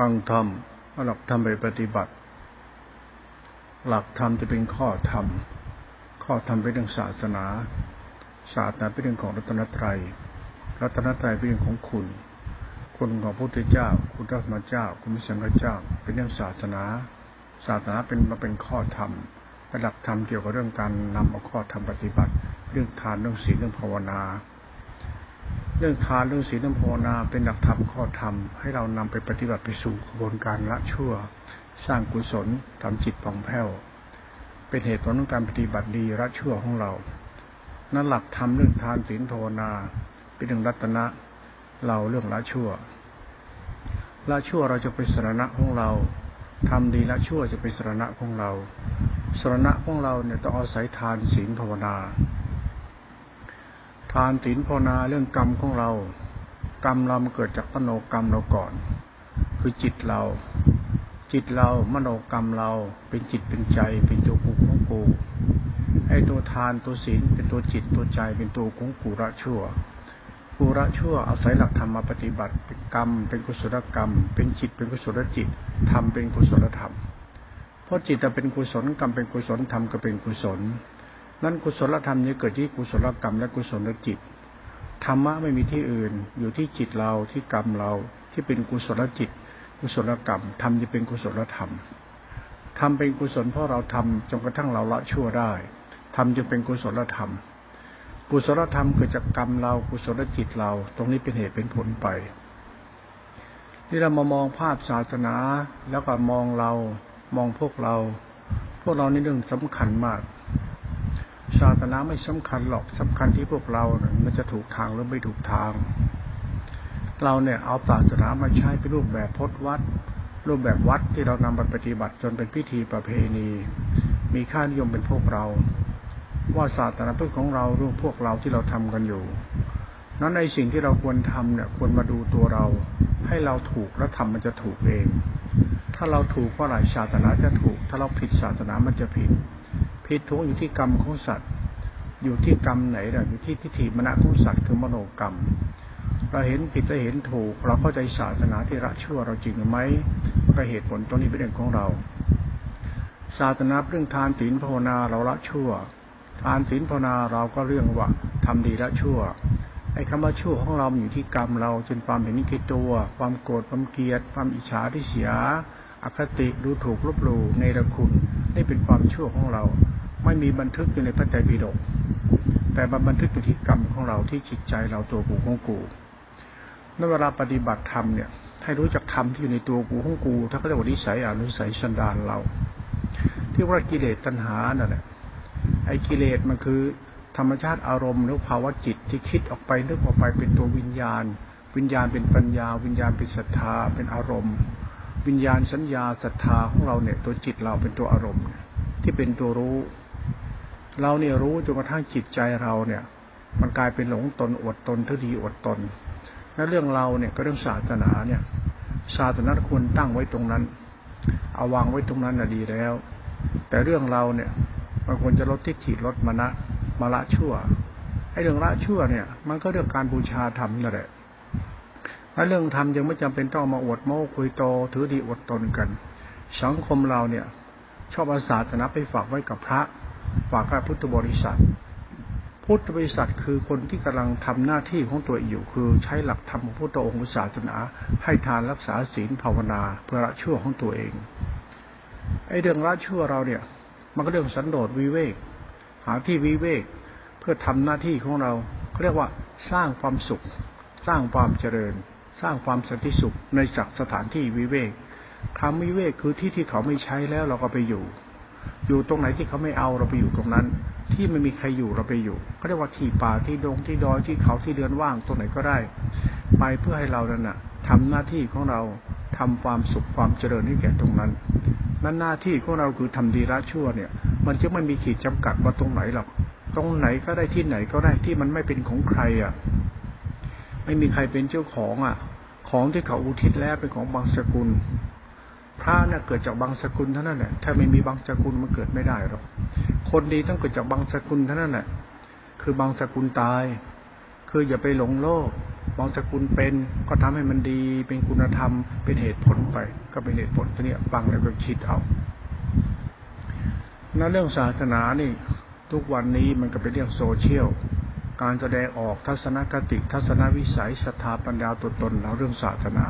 ฟังธรรมหลักธรรมไปปฏิบัติ หลักธรรมจะเป็นข้อธรรม ข้อธรรมเป็นเรื่องศาสนา ศาสนาเป็นเรื่องของรัตนตรัย รัตนตรัยเป็นเรื่องของคุณ คุณของพระพุทธเจ้า คุณพระธรรมเจ้า คุณพระสังฆเจ้า เป็นเรื่องศาสนา ศาสนาเป็นมาเป็นข้อธรรมหลักธรรมเกี่ยวกับเรื่องการนำเอาข้อธรรมปฏิบัติ เรื่องทานเรื่องศีลเรื่องภาวนา เรื่องทานเรื่องศีลเรื่องภาวนาเป็นหลักธรรมข้อธรรม ให้เรานำไปปฏิบัติไปสู่กระบวนการละชั่ว สร้างกุศลทำจิตผ่องแผ้ว เป็นเหตุผลของการปฏิบัติดีละชั่วของเรา นั่นหลักธรรมเรื่องทานศีลภาวนา เป็นเรื่องรัตนะเราเรื่องละชั่วละชั่วเราจะเป็นสรณะของเราทำดีละชั่วจะเป็นสรณะของเราสรณะของเราเนี่ยต้องอาศัยทานศีลภาวนา ทานศีลภาวนาเรื่องกรรมของเรา กรรมเรามันเกิดจากมโนกรรมเราก่อน คือจิตเรา จิตเรามโนกรรมเราเป็นจิตเป็นใจ เป็นตัวกูของกูไอ้ตัวทานตัวศีลเป็นตัวจิตตัวใจเป็นตัวของกูระชั่วกูระชั่วอาศัยหลักธรรมมาปฏิบัติเป็นกรรม เป็นกุศลกรรม เป็นจิตเป็นกุศลจิตธรรมเป็นกุศลธรรมเพราะจิตจะเป็นกุศลกรรมเป็นกุศลธรรมก็เป็นกุศล นั้นกุศลธรรมนี้เกิดที่กุศลกรรมและกุศลจิตธรรมะไม่มีที่อื่น อยู่ที่จิตเราที่กรรมเราที่เป็นกุศลจิต กุศลกรรมธรรมจะเป็นกุศลธรรมทำเป็นกุศลเพราะเราทำจนกระทั่งเราละชั่วได้ทำจะเป็นกุศลธรรม กุศลธรรมเกิดจากกรรมเรากุศลจิตเรา ตรงนี้เป็นเหตุเป็นผลไปที่เรามามองภาพศาสนาแล้วก็มองเรา มองพวกเรา พวกเราในเรื่องสำคัญมาก ศาสนาไม่สำคัญหรอกสำคัญที่พวกเราเนี่ยมันจะถูกทางหรือไม่ถูกทาง เราเนี่ยเอาศาสนามาใช้เป็นรูปแบบพจน์วัด รูปแบบวัดที่เรานำไปปฏิบัติจนเป็นพิธีประเพณี มีค่านิยมเป็นพวกเรา ว่าศาสนาพุทธของเราเรื่องพวกเราที่เราทำกันอยู่ นั้นในสิ่งที่เราควรทำเนี่ยควรมาดูตัวเรา ให้เราถูกแล้วทำมันจะถูกเอง ถ้าเราถูกเมื่อไหร่ศาสนาจะถูก ถ้าเราผิดศาสนามันจะผิดผิดถูกอยู่ที่กรรมของสัตว์ อยู่ที่กรรมไหนล่ะอยู่ที่ทิฏฐิมณะของสัตว์คือมโนกรรม เราเห็นผิดเราเห็นถูก เราเข้าใจศาสนาที่ละชั่วเราจริงไหมก็เหตุผลตรงนี้เป็นเรื่องของเรา ศาสนาเรื่องทานศีลภาวนาเราละชั่ว ทานศีลภาวนาเราก็เรื่องว่าทำดีละชั่วไอ้คำว่าชั่วของเราอยู่ที่กรรมเราจนความเห็นนี้คิดตัว ความโกรธความเกลียด ความอิจฉาที่เสียอคติดูถูกลบหลู่ในระคุณนี่เป็นความชั่วของเรา ไม่มีบันทึกอยู่ในพระไตรปิฎกแต่มันบันทึกอยู่ที่กรรมของเราที่จิตใจเราตัวกูของกูเมื่อเวลาปฏิบัติธรรมเนี่ยให้รู้จักธรรมที่อยู่ในตัวกูของกูถ้าเขาเรียกว่านิสัยอนุสัยสันดานเรา ที่ว่ากิเลสตัณหานั่นแหละไอ้กิเลสมันคือ ธรรมชาติอารมณ์หรือภาวะจิตที่คิดออกไปนึกออกไปเป็นตัววิญญาณ วิญญาณเป็นปัญญา วิญญาณเป็นศรัทธาเป็นอารมณ์ วิญญาณสัญญาศรัทธาของเราเนี่ย ตัวจิตเราเป็นตัวอารมณ์ ที่เป็นตัวรู้ เราเนี่ยรู้จนกระทั่งจิตใจเราเนี่ย มันกลายเป็นหลงตนอดตนทุดีอดตนและเรื่องเราเนี่ยก็เรื่องศาสนาเนี่ย ศาสนาควรตั้งไว้ตรงนั้น เอาวางไว้ตรงนั้นน่ะดีแล้ว แต่เรื่องเราเนี่ยมันควรจะลดทิฏฐิลดมณะมาละชั่วไอ้เรื่องละชั่วเนี่ย มันก็เรื่องการบูชาธรรมนั่นแหละและเรื่องธรรมยังไม่จำเป็นต้องมาอวดโม้คุยโตถือดีอดตนกัน สังคมเราเนี่ย ชอบอาศาสนาไปฝากไว้กับพระ ฝากกับพุทธบริษัท พุทธบริษัทคือคนที่กำลังทำหน้าที่ของตัวอยู่คือใช้หลักธรรมของพุทธองค์ศาสนา ให้ทานรักษาศีลภาวนาเพื่อละชั่วของตัวเองไอ้เรื่องละชั่วเราเนี่ย มันก็เรื่องสันโดษวิเวก หาที่วิเวกเพื่อทำหน้าที่ของเราเขาเรียกว่าสร้างความสุข สร้างความเจริญ สร้างความสันติสุขในจักสถานที่วิเวกคำวิเวกคือที่ที่เขาไม่ใช้แล้วเราก็ไปอยู่ อยู่ตรงไหนที่เขาไม่เอาเราไปอยู่ตรงนั้น ที่ไม่มีใครอยู่เราไปอยู่เขาเรียกว่าที่ป่าที่ดงที่ดอยที่เขาที่เดือนว่างตรงไหนก็ได้ ไปเพื่อให้เรานั่นน่ะทำหน้าที่ของเราทำความสุขความเจริญให้แก่ตรงนั้นนั่นหน้าที่ของเราคือทำดีละชั่วเนี่ย มันจะไม่มีขีดจำกัดว่าตรงไหนหรอกตรงไหนก็ได้ที่ไหนก็ได้ที่มันไม่เป็นของใครอะ ไม่มีใครเป็นเจ้าของอะ ของที่เขาอุทิศแล้วเป็นของบางสกุล พระเนี่ยเกิดจากบางสกุลเท่านั้นแหละ ถ้าไม่มีบางสกุลมันเกิดไม่ได้หรอก คนดีต้องเกิดจากบางสกุลเท่านั้นแหละ คือบางสกุลตาย คืออย่าไปหลงโลก บางสกุลเป็นก็ทำให้มันดี เป็นคุณธรรม เป็นเหตุผลไป ก็เป็นเหตุผลตัวนี้ฟังแล้วก็คิดเอานั่นเรื่องศาสนานี่ ทุกวันนี้มันก็เป็นเรื่องโซเชียล การแสดงออกทัศนคติ ทัศนวิสัยศรัทธาปัญญาตัวตนเราเรื่องศาสนา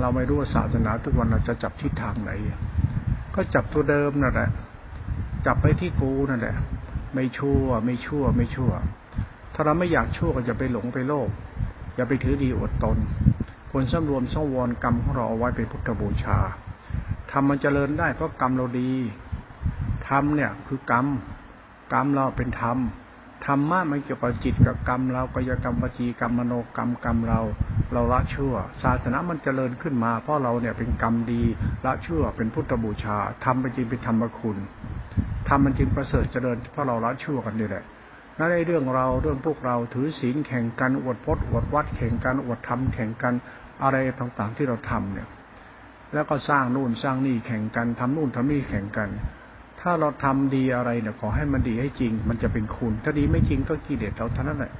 เราไม่รู้ว่าศาสนาทุกวันเราจะจับทิศทางไหน ก็จับตัวเดิมนั่นแหละ จับไปที่กูนั่นแหละ ไม่ชั่ว ไม่ชั่ว ไม่ชั่ว ถ้าเราไม่อยากชั่วก็จะไปหลงไปโลภ อย่าไปถือดีอดตน ควรสำรวมสังวรกรรมของเราเอาไว้เป็นพุทธบูชาทำมันเจริญได้เพราะกรรมเราดีธรรมเนี่ยคือกรรม กรรมเราเป็นธรรม ธรรมะมันเกี่ยวกับจิตกับกรรมเรากายกรรมวจีกรรมมโนกรรมกรรมเรา เราละชั่วศาสนามันเจริญขึ้นมา เพราะเราเนี่ยเป็นกรรมดีละชั่วเป็นพุทธบูชาทำเป็นจริงเป็นธรรมคุณทำมันจึงประเสริฐเจริญเพราะเราละชั่วกันนี่แหละนั่นในเรื่องเราเรื่องพวกเราถือศีลแข่งกันอวดพจน์อวดวัดแข่งกันอวดธรรมแข่งกันอะไรต่างๆที่เราทำเนี่ย แล้วก็สร้างนู่นสร้างนี่แข่งกันทำนู่นทำนี่แข่งกัน ถ้าเราทำดีอะไรเนี่ยขอให้มันดีให้จริง มันจะเป็นคุณ ถ้าดีไม่จริงก็กิเลสเราเท่านั้นแหละ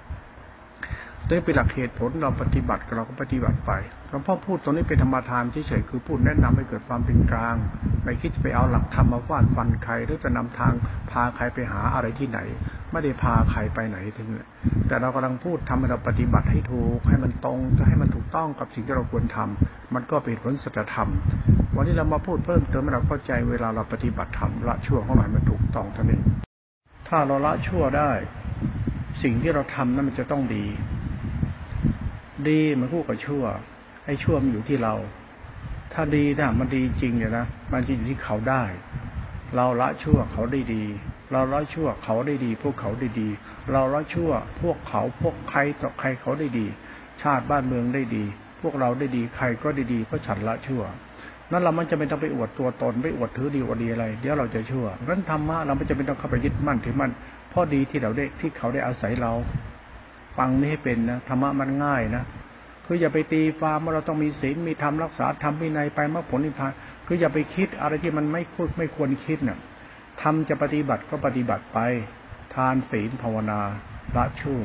ด้วยเป็นหลักเหตุผลเราปฏิบัติเราก็ปฏิบัติไปหลวงพ่อพูดตรงนี้เป็นธรรมทานเฉยๆคือพูดแนะนำให้เกิดความเป็นกลาง ไม่คิดไปเอาหลักธรรมมาฟาดฟันใครหรือจะนำทางพาใครไปหาอะไรที่ไหน ไม่ได้พาใครไปไหนถึงนั้นแต่เรากำลังพูดทำให้เราปฏิบัติให้ถูกให้มันตรงจะให้มันถูกต้องกับสิ่งที่เราควรทำมันก็เป็นผลสัจธรรม วันนี้เรามาพูดเพิ่มเติมให้เราเข้าใจเวลาเราปฏิบัติธรรมละชั่วของเรามันถูกต้องเท่านี้ถ้าเราละชั่วได้ สิ่งที่เราทำนั้นมันจะต้องดี ดีมันคู่กับชั่วไอ้ชั่วมันอยู่ที่เรา ถ้าดีนะมันดีจริงเนี่ยนะมันจะอยู่ที่เขาได้ เราละชั่วเขาได้ดี เราละชั่วเขาได้ดี พวกเขาได้ดี เราละชั่ว พวกเขาพวกใครต่อใครเขาได้ดี ชาติบ้านเมืองได้ดี พวกเราได้ดีใครก็ได้ดีเพราะฉันละชั่ว นั่นเรามันจะไม่ต้องไปอวดตัวตนไปอวดถือดีอวดดีอะไร เดี๋ยวเราจะชั่วนั้นธรรมะเราไม่จะเป็นต้องเข้าไปยึดมั่นถือมั่นพราะดีที่เราได้ที่เขาได้อาศัยเราฟังนี่ให้เป็นนะธรรมะมันง่ายนะคืออย่าไปตีความว่าเราต้องมีศีลมีธรรมรักษาธรรมวินัยไปมรรคผลนิพพานคืออย่าไปคิดอะไรที่มันไม่ควรไม่ควรคิดเนี่ยทำจะปฏิบัติก็ปฏิบัติไป ทานศีลภาวนาละชั่ว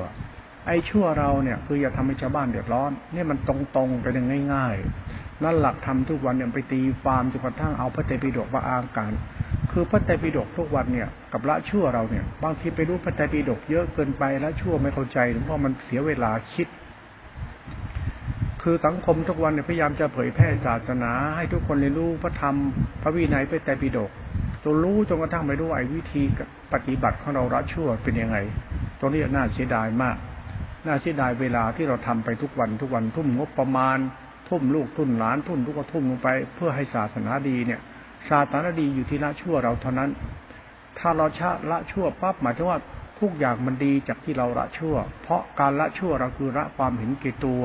ไอ้ชั่วเราเนี่ย คืออย่าทำให้ชาวบ้านเดือดร้อน นี่มันตรงๆไปงง่ายๆ นั่นหลักธรรมทุกวันเนี่ยไปตีความจนกระทั่งเอาพระเตปิฎกมาอ้างกันคือพระไตรปิฎกทุกวันเนี่ยกับละชั่วเราเนี่ย บางทีไปรู้พระไตรปิฎกเยอะเกินไปละชั่วไม่เข้าใจเพราะมันเสียเวลาคิด คือสังคมทุกวันเนี่ยพยายามจะเผยแพร่ศาสนา ให้ทุกคนเรียนรู้พระธรรม พระวินัยพระไตรปิฎกจนรู้จนกระทั่งไปรู้ไอ้วิธีปฏิบัติของเราละชั่วเป็นยังไงตรงนี้น่าเสียดายมาก น่าเสียดายเวลาที่เราทำไปทุกวันทุกวันทุ่มงบประมาณ ทุ่มลูกทุ่มหลานทุ่มทุกทุ่มลงไป เพื่อให้ศาสนาดีเนี่ย ศาสนาดีอยู่ที่ละชั่วเราเท่านั้น ถ้าเราชะละชั่วปั๊บหมายถึงว่าทุกอย่างมันดีจากที่เราละชั่ว เพราะการละชั่วเราคือละความเห็นแก่ตัว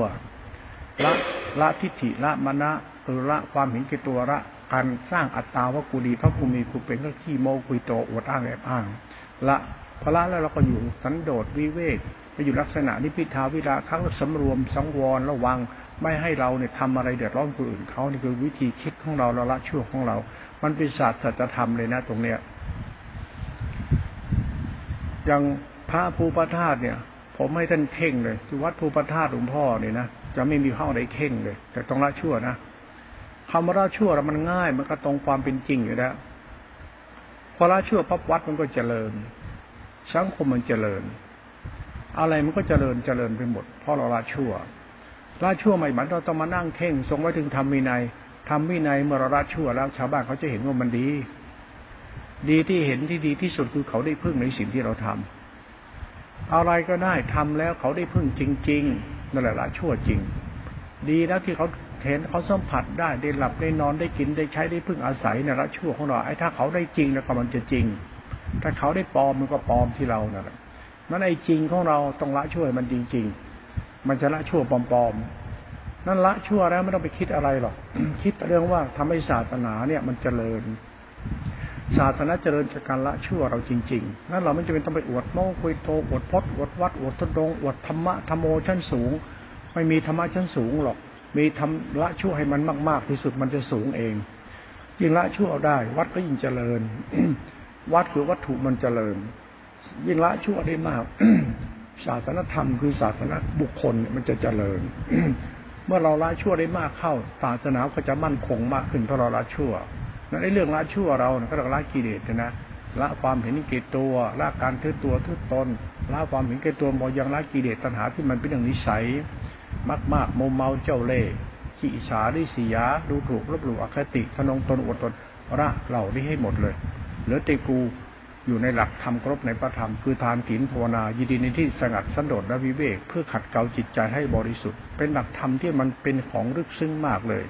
ละละทิฏฐิละมณะคือละความเห็นแก่ตัวละการสร้างอัตตาว่ากูดีพระกูมีกูเป็นก็ขี้โมกุยโตอวดอ้างแอบอ้าง ละพอละแล้วเราก็อยู่สันโดษวิเวกไปอยู่ลักษณะนิพิทาวิราคังสำรวมสังวรระวัง ไม่ให้เราเนี่ยทำอะไรเดือดร้อนคนอื่นเขานี่คือวิธีคิดของเราเราละชั่วของเรา มันเป็นศาสตร์สัจธรรมเลยนะตรงเนี้ยอย่างพระภูปธาตุเนี่ย ผมให้ท่านเข่งเลยที่วัดภูปธาตุหลวงพ่อเนี่ยนะจะไม่มีห้องใดเข่งเลย แต่ต้องละชั่วนะคำว่าละชั่วมันง่ายมันก็ตรงความเป็นจริงอยู่แล้ว พอละชั่วปั๊บวัดมันก็เจริญ สังคมมันเจริญ อะไรมันก็เจริญเจริญไปหมดเพราะเราละชั่วละชั่วใหม่บันเราต้องมานั่งเข่งทรงไว้ถึงทำวินัยทำวินัยเมื่อเราละชั่วแล้ว ชาวบ้านเขาจะเห็นว่ามันดี ดีที่เห็นที่ดีที่สุดคือเขาได้พึ่งในสิ่งที่เราทำอะไรก็ได้ทำแล้วเขาได้พึ่งจริงๆนั่นแหละละชั่วจริง ดีแล้วที่เขา เห็นเขาสัมผัสได้ได้หลับได้นอนได้กินได้ใช้ได้พึ่งอาศัยเนี่ยละชั่วของเราไอ้ถ้าเขาได้จริงแล้วก็มันจะจริง ถ้าเขาได้ปลอมมันก็ปลอมที่เรานั่นแหละนั่นไอ้จริงของเราต้องละช่วยมันจริง ๆ มันจะละชั่วปลอมๆนั่นละชั่วแล้วไม่ต้องไปคิดอะไรหรอกคิดเรื่องว่าทำให้ศาสนาเนี่ยมันเจริญศาสนาเจริญจากการละชั่วเราจริงๆ นั่นเราไม่จำเป็นต้องไปอวดโม้คุยโตอวดพจน์อวดวัดอวดทดงอวดธรรมะธรรมโอชั้นสูง ไม่มีธรรมะชั้นสูงหรอก มีทำละชั่วให้มันมาก ๆ ที่สุดมันจะสูงเอง ยิ่งละชั่วได้ วัดก็ยิ่งเจริญ วัดคือวัตถุมันเจริญ ยิ่งละชั่วได้มากศาสนธรรมคือศาสนาบุคคลมันจะเจริญ เมื่อเราละชั่วได้มากเข้า ศาสนาก็จะมั่นคงมากขึ้นเพราะเราละชั่วนั่นในเรื่องละชั่วเราก็ต้องละกิเลสนะละความเห็นเกตตัวละการถือตัวถือตนละความเห็นเกตตัวมอยังละกิเลสตัณหาที่มันเป็นอย่างนิสัย มากมากโมเมาเจ้าเล่ห์ขี้อิสาดิสียา ดูถูกลบหลู่อคติทนงตนอวดตนละเหล่านี้ให้หมดเลยเหลือติกูอยู่ในหลักธรรมครบในพระธรรมคือทานศีลภาวนายินดีในที่สงัดสันโดษและวิเวกเพื่อขัดเกลาจิตใจให้บริสุทธิ์ เป็นหลักธรรมที่มันเป็นของลึกซึ้งมากเลย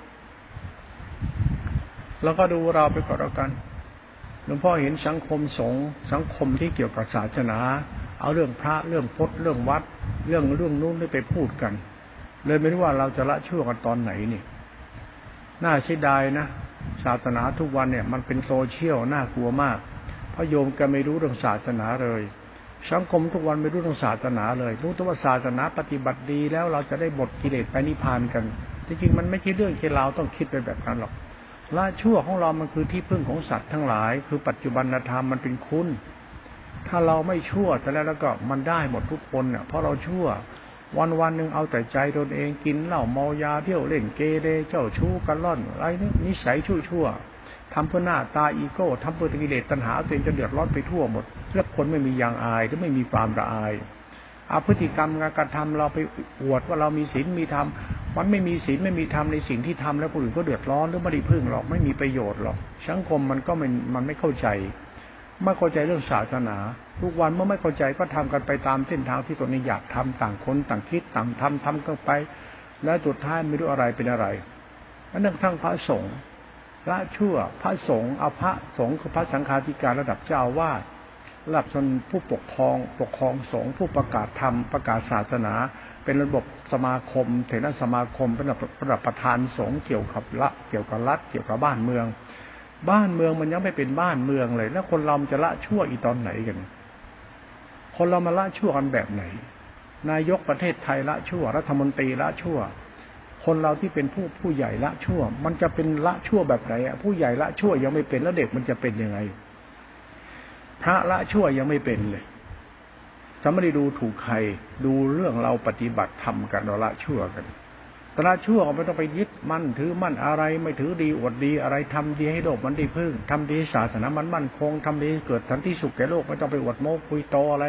แล้วก็ดูเราไปก่อนแล้วกันหลวงพ่อเห็นสังคมสงฆ์สังคมที่เกี่ยวกับศาสนา เอาเรื่องพระเรื่องพจน์เรื่องวัด เรื่องเรื่องนู้นไปพูดกัน เลยไม่รู้ว่าเราจะละชั่วกันตอนไหนนี่น่าเสียดายนะศาสนาทุกวันเนี่ย มันเป็นโซเชียลน่ากลัวมากพระโยมก็ไม่รู้เรื่องศาสนาเลย สังคมทุกวันไม่รู้เรื่องศาสนาเลย รู้แต่ว่าศาสนาปฏิบัติดีแล้วเราจะได้บทกิเลสไปนิพพานกันจริงๆมันไม่ใช่เรื่องที่เราต้องคิดไปแบบนั้นหรอกละชั่วของเรามันคือที่พึ่งของสัตว์ทั้งหลาย คือปัจจุบันธรรมมันเป็นคุณ ถ้าเราไม่ชั่วแต่แล้วแล้วก็มันได้หมดทุกคนเนี่ยเพราะเราชั่ว วันวันหนึ่งเอาแต่ใจตนเองกินเหล้าเมายาเที่ยวเล่นเกเรเจ้าชู้กันล่อนอะไรนี่นิสัยชั่วชั่วทำเพื่อหน้าตาอีโก้ทำเพื่อกิเลสตัณหาตัวเองจะเดือดร้อนไปทั่วหมดแล้วคนไม่มียางอายหรือไม่มีความละอายอาพฤติกรรมงานการทำเราไปอวดว่าเรามีศีลมีธรรมมันไม่มีศีลไม่มีธรรมในสิ่งที่ทำแล้วคนอื่นก็เดือดร้อนหรือไม่ได้พึ่งหรอกไม่มีประโยชน์หรอกสังคมมันก็มันมันไม่เข้าใจ ไม่เข้าใจเรื่องศาสนา ทุกวันเมื่อไม่เข้าใจก็ทำกันไปตามเส้นทางที่ตนนี้อยากทำต่างคนต่างคิดต่างทำทำกันไป แล้วสุดท้ายไม่รู้อะไรเป็นอะไรอันนั้นทั้งพระสงฆ์ละชั่วพระสงฆ์อาพระสงฆ์คือพระสังฆาธิการระดับเจ้าวาดระดับชนผู้ปกครอง ปกครองสงฆ์ผู้ประกาศธรรมประกาศศาสนา เป็นระบบสมาคมเถรสมาคมเป็นระดับระดับประธานสงฆ์เกี่ยวกับละเกี่ยวกับรัฐเกี่ยวกับบ้านเมือง บ้านเมืองมันยังไม่เป็นบ้านเมืองเลย แล้วคนเราจะละชั่วอีตอนไหนกัน คนเรามาละชั่วกันแบบไหน นายกประเทศไทยละชั่ว รัฐมนตรีละชั่ว คนเราที่เป็นผู้ผู้ใหญ่ละชั่ว มันจะเป็นละชั่วแบบไหนอะผู้ใหญ่ละชั่วยังไม่เป็นแล้วเด็กมันจะเป็นยังไง พระละชั่วยังไม่เป็นเลยจะไม่ได้ดูถูกใครดูเรื่องเราปฏิบัติทำกันเราละชั่วกัน ตละชั่วก็ไม่ต้องไปยึดมั่นถือมั่นอะไรไม่ถือดีอวดดีอะไรทำดีให้โลกมันดีพึ่งทำดีศาสนามันมั่นคงทำดีเกิดสันติสุขแก่โลกไม่ต้องไปอวดโม้คุยโตอะไร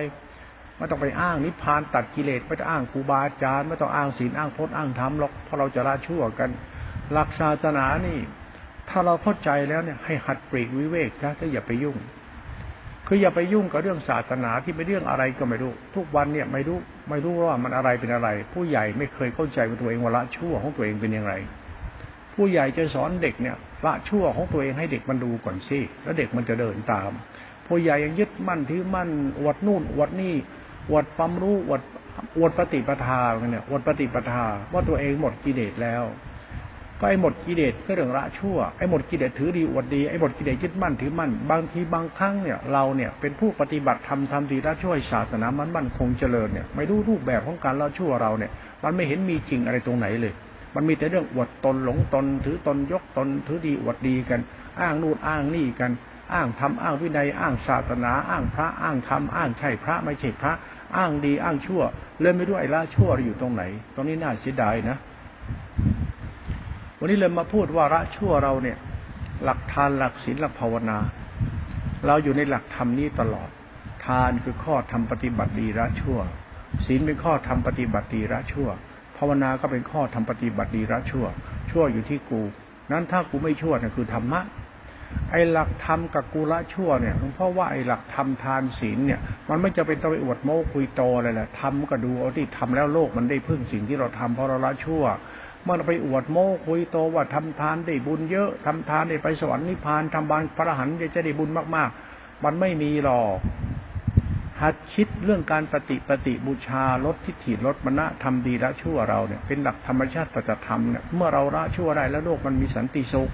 ไม่ต้องไปอ้างนิพพานตัดกิเลสไม่ต้องอ้างครูบาอาจารย์ไม่ต้องอ้างศีลอ้างพจน์อ้างธรรมหรอกเพราะเราจะละชั่วกัน หลักศาสนานี่ ถ้าเราเข้าใจแล้วเนี่ยให้หัดปรีกวิเวกนะถ้าอย่าไปยุ่ง คืออย่าไปยุ่งกับเรื่องศาสนาที่เป็นเรื่องอะไรก็ไม่รู้ ทุกวันเนี่ยไม่รู้ไม่รู้ว่ามันอะไรเป็นอะไร ผู้ใหญ่ไม่เคยเข้าใจว่าตัวเองว่าละชั่วของตัวเองเป็นอย่างไร ผู้ใหญ่จะสอนเด็กเนี่ยละชั่วของตัวเองให้เด็กมันดูก่อนสิแล้วเด็กมันจะเดินตาม ผู้ใหญ่ยังยึดมั่นถือมั่นอวดนู่นอวดนี่อวดความรู้อวดอวดปฏิปทาเนี่ยอวดปฏิปทาว่าตัวเองหมดกิเลสแล้ว ก็ไอ้หมดกิเลสก็เรื่องละชั่วไอ้หมดกิเลสถือดีอวดดีไอ้หมดกิเลสยึดมั่นถือมั่นบางทีบางครั้งเนี่ยเราเนี่ยเป็นผู้ปฏิบัติทำทำดีละช่วยศาสนามันมั่นคงเจริญเนี่ยไม่รู้รูปแบบของการละชั่วเราเนี่ย มันไม่เห็นมีจริงอะไรตรงไหนเลย มันมีแต่เรื่องอวดตนหลงตน ถือตนยกตน ถือดีอวดดีกัน อ้างนู่นอ้างนี่กัน อ้างทำอ้างวินัยอ้างศาสนา อ้างพระอ้างธรรมอ้างใช่พระไม่ใช่พระ อ้างดีอ้างชั่วเลยไม่รู้ไอ้ละชั่วอยู่ตรงไหน ตรงนี้น่าเสียดายนะ วันนี้เลยมาพูดว่าละชั่วเราเนี่ย หลักทานหลักศีลหลักภาวนา เราอยู่ในหลักธรรมนี้ตลอด ทานคือข้อทำปฏิบัติดีละชั่ว ศีลเป็นข้อทำปฏิบัติดีละชั่ว ภาวนาก็เป็นข้อทำปฏิบัติดีละชั่ว ชั่วอยู่ที่กู นั้นถ้ากูไม่ชั่วเนี่ยคือธรรมะไอ้หลักธรรมกับกุละชั่วเนี่ยเพราะว่าไอ้หลักธรรมทานศีลเนี่ย มันไม่จะเป็นต้องไปอวดโม้คุยโตอะไรแหละทำก็ดูเอาที่ทำแล้วโลกมันได้พึ่งสิ่งที่เราทำเพราะเราละชั่ว มันไปอวดโม้คุยโตว่าทำทานได้บุญเยอะทำทานได้ไปสวรรค์นิพพานทำบานพระหันจะได้บุญมากๆ มันไม่มีหรอก หัดคิดเรื่องการปฏิปฏิบูชาลดทิฏฐิลดมณะทำดีละชั่วเราเนี่ยเป็นหลักธรรมชาติปัจธรรมเนี่ยเมื่อเราละชั่วได้แล้วโลกมันมีสันติสุข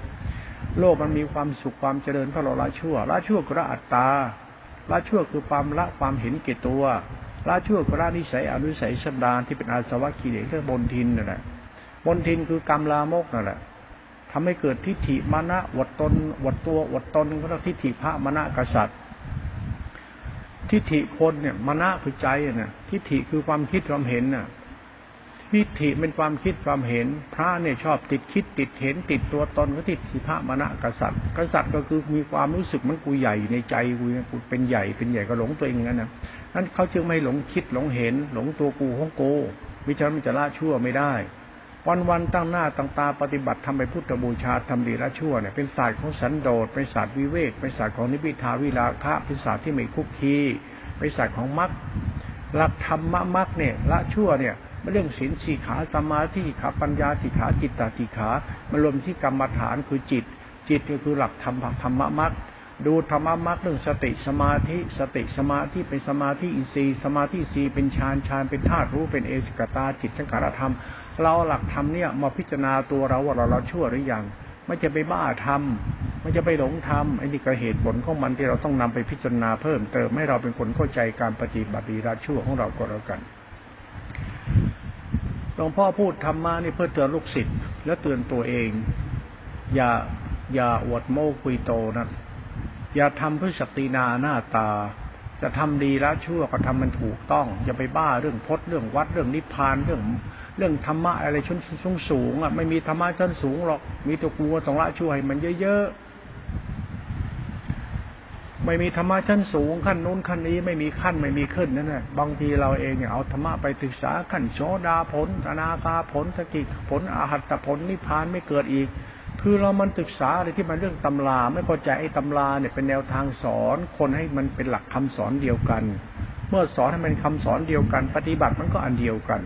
โลกมันมีความสุขความเจริญเพราะเราละชั่วละชั่วคือละอัตตาละชั่วคือความละความเห็นเกตตัวละชั่วคือละนิสัยอนุสัยสันดานที่เป็นอาสวะกิเลสเรื่องบนทินนั่นแหละ บนทินคือกรรมลามกนั่นแหละทำให้เกิดทิฏฐิมานะวดตนวดตัววดตนก็ต้องทิฏฐิพระมณะกษัตริย์ ทิฏฐิคนเนี่ยมณะคือใจน่ะทิฏฐิคือความคิดความเห็นน่ะทิฏฐิเป็นความคิดความเห็น พระเนี่ยชอบติดคิดติดเห็น ติดตัวตนก็ติดสิพระมณะกษัตริย์กษัตริย์ก็คือมีความรู้สึกมันกูใหญ่ในใจกูกูเป็นใหญ่เป็นใหญ่ก็หลงตัวเองงั้นนะนั้นเขาจึงไม่หลงคิดหลงเห็น หลงตัวกูของโกวิจารมันจะละชั่วไม่ได้ วันวันตั้งหน้าตั้งตาปฏิบัติทำไปพุทธบูชาทำดีละชั่วเนี่ยเป็นศาสตร์ของสันโดษเป็นศาสตร์วิเวกเป็นศาสตร์ของนิพพิทาวิลาคะเป็นศาสตร์ที่ไม่คุกคีเป็นศาสตร์ของมรรคหลักธรรมมรรคเนี่ยละชั่วเนี่ยเรื่องศีลสีขาสมาธิขาปัญญาสีขาจิตตาสีขามารวมที่กรรมฐานคือจิต จิตก็คือหลักธรรมธรรมมรรคดูธรรมมรรคเรื่องสติสมาธิสติสมาธิเป็นสมาธิอินทรีย์สมาธิสีเป็นฌานฌานเป็นธาตุรู้เป็นเอสิกตาจิตสังขารธรรม เราหลักธรรมเนี่ยมาพิจารณาตัวเราว่าเราเราชั่วหรือยังไม่จะไปบ้าทำไม่จะไปหลงทำไอ้นี่ก็เหตุผลของมันที่เราต้องนำไปพิจารณาเพิ่มเติมให้เราเป็นคนเข้าใจการปฏิบัติดีละชั่วของเราก็แล้วกันหลวงพ่อพูดธรรมะนี่เพื่อเตือนลูกศิษย์และเตือนตัวเอง อย่าอย่าอวดโม้คุยโตนะอย่าทำเพื่อศักดินาหน้าตา จะทำดีแล้วชั่วก็ทำมันถูกต้อง อย่าไปบ้าเรื่องพจน์เรื่องวัดเรื่องนิพพานเรื่อง เรื่องธรรมะอะไรชั้นสูงสูงอะไม่มีธรรมะชั้นสูงหรอก มีตัวกูต้องละช่วให้มันเยอะๆไม่มีธรรมะชั้นสูงขั้นนู้นขั้นนี้ไม่มีขั้นไม่มีขึ้นนั่นแหละบางทีเราเองเนี่ยเอาธรรมะไปศึกษาขั้นโสดาผลอนาคาผลสกิผลอาหัตผลนิพพานไม่เกิดอีกคือเรามันศึกษาอะไรที่มันเรื่องตำราไม่พอใจไอ้ตำราเนี่ยเป็นแนวทางสอน คนให้มันเป็นหลักคำสอนเดียวกัน เมื่อสอนให้มันคำสอนเดียวกัน ปฏิบัติมันก็อันเดียวกัน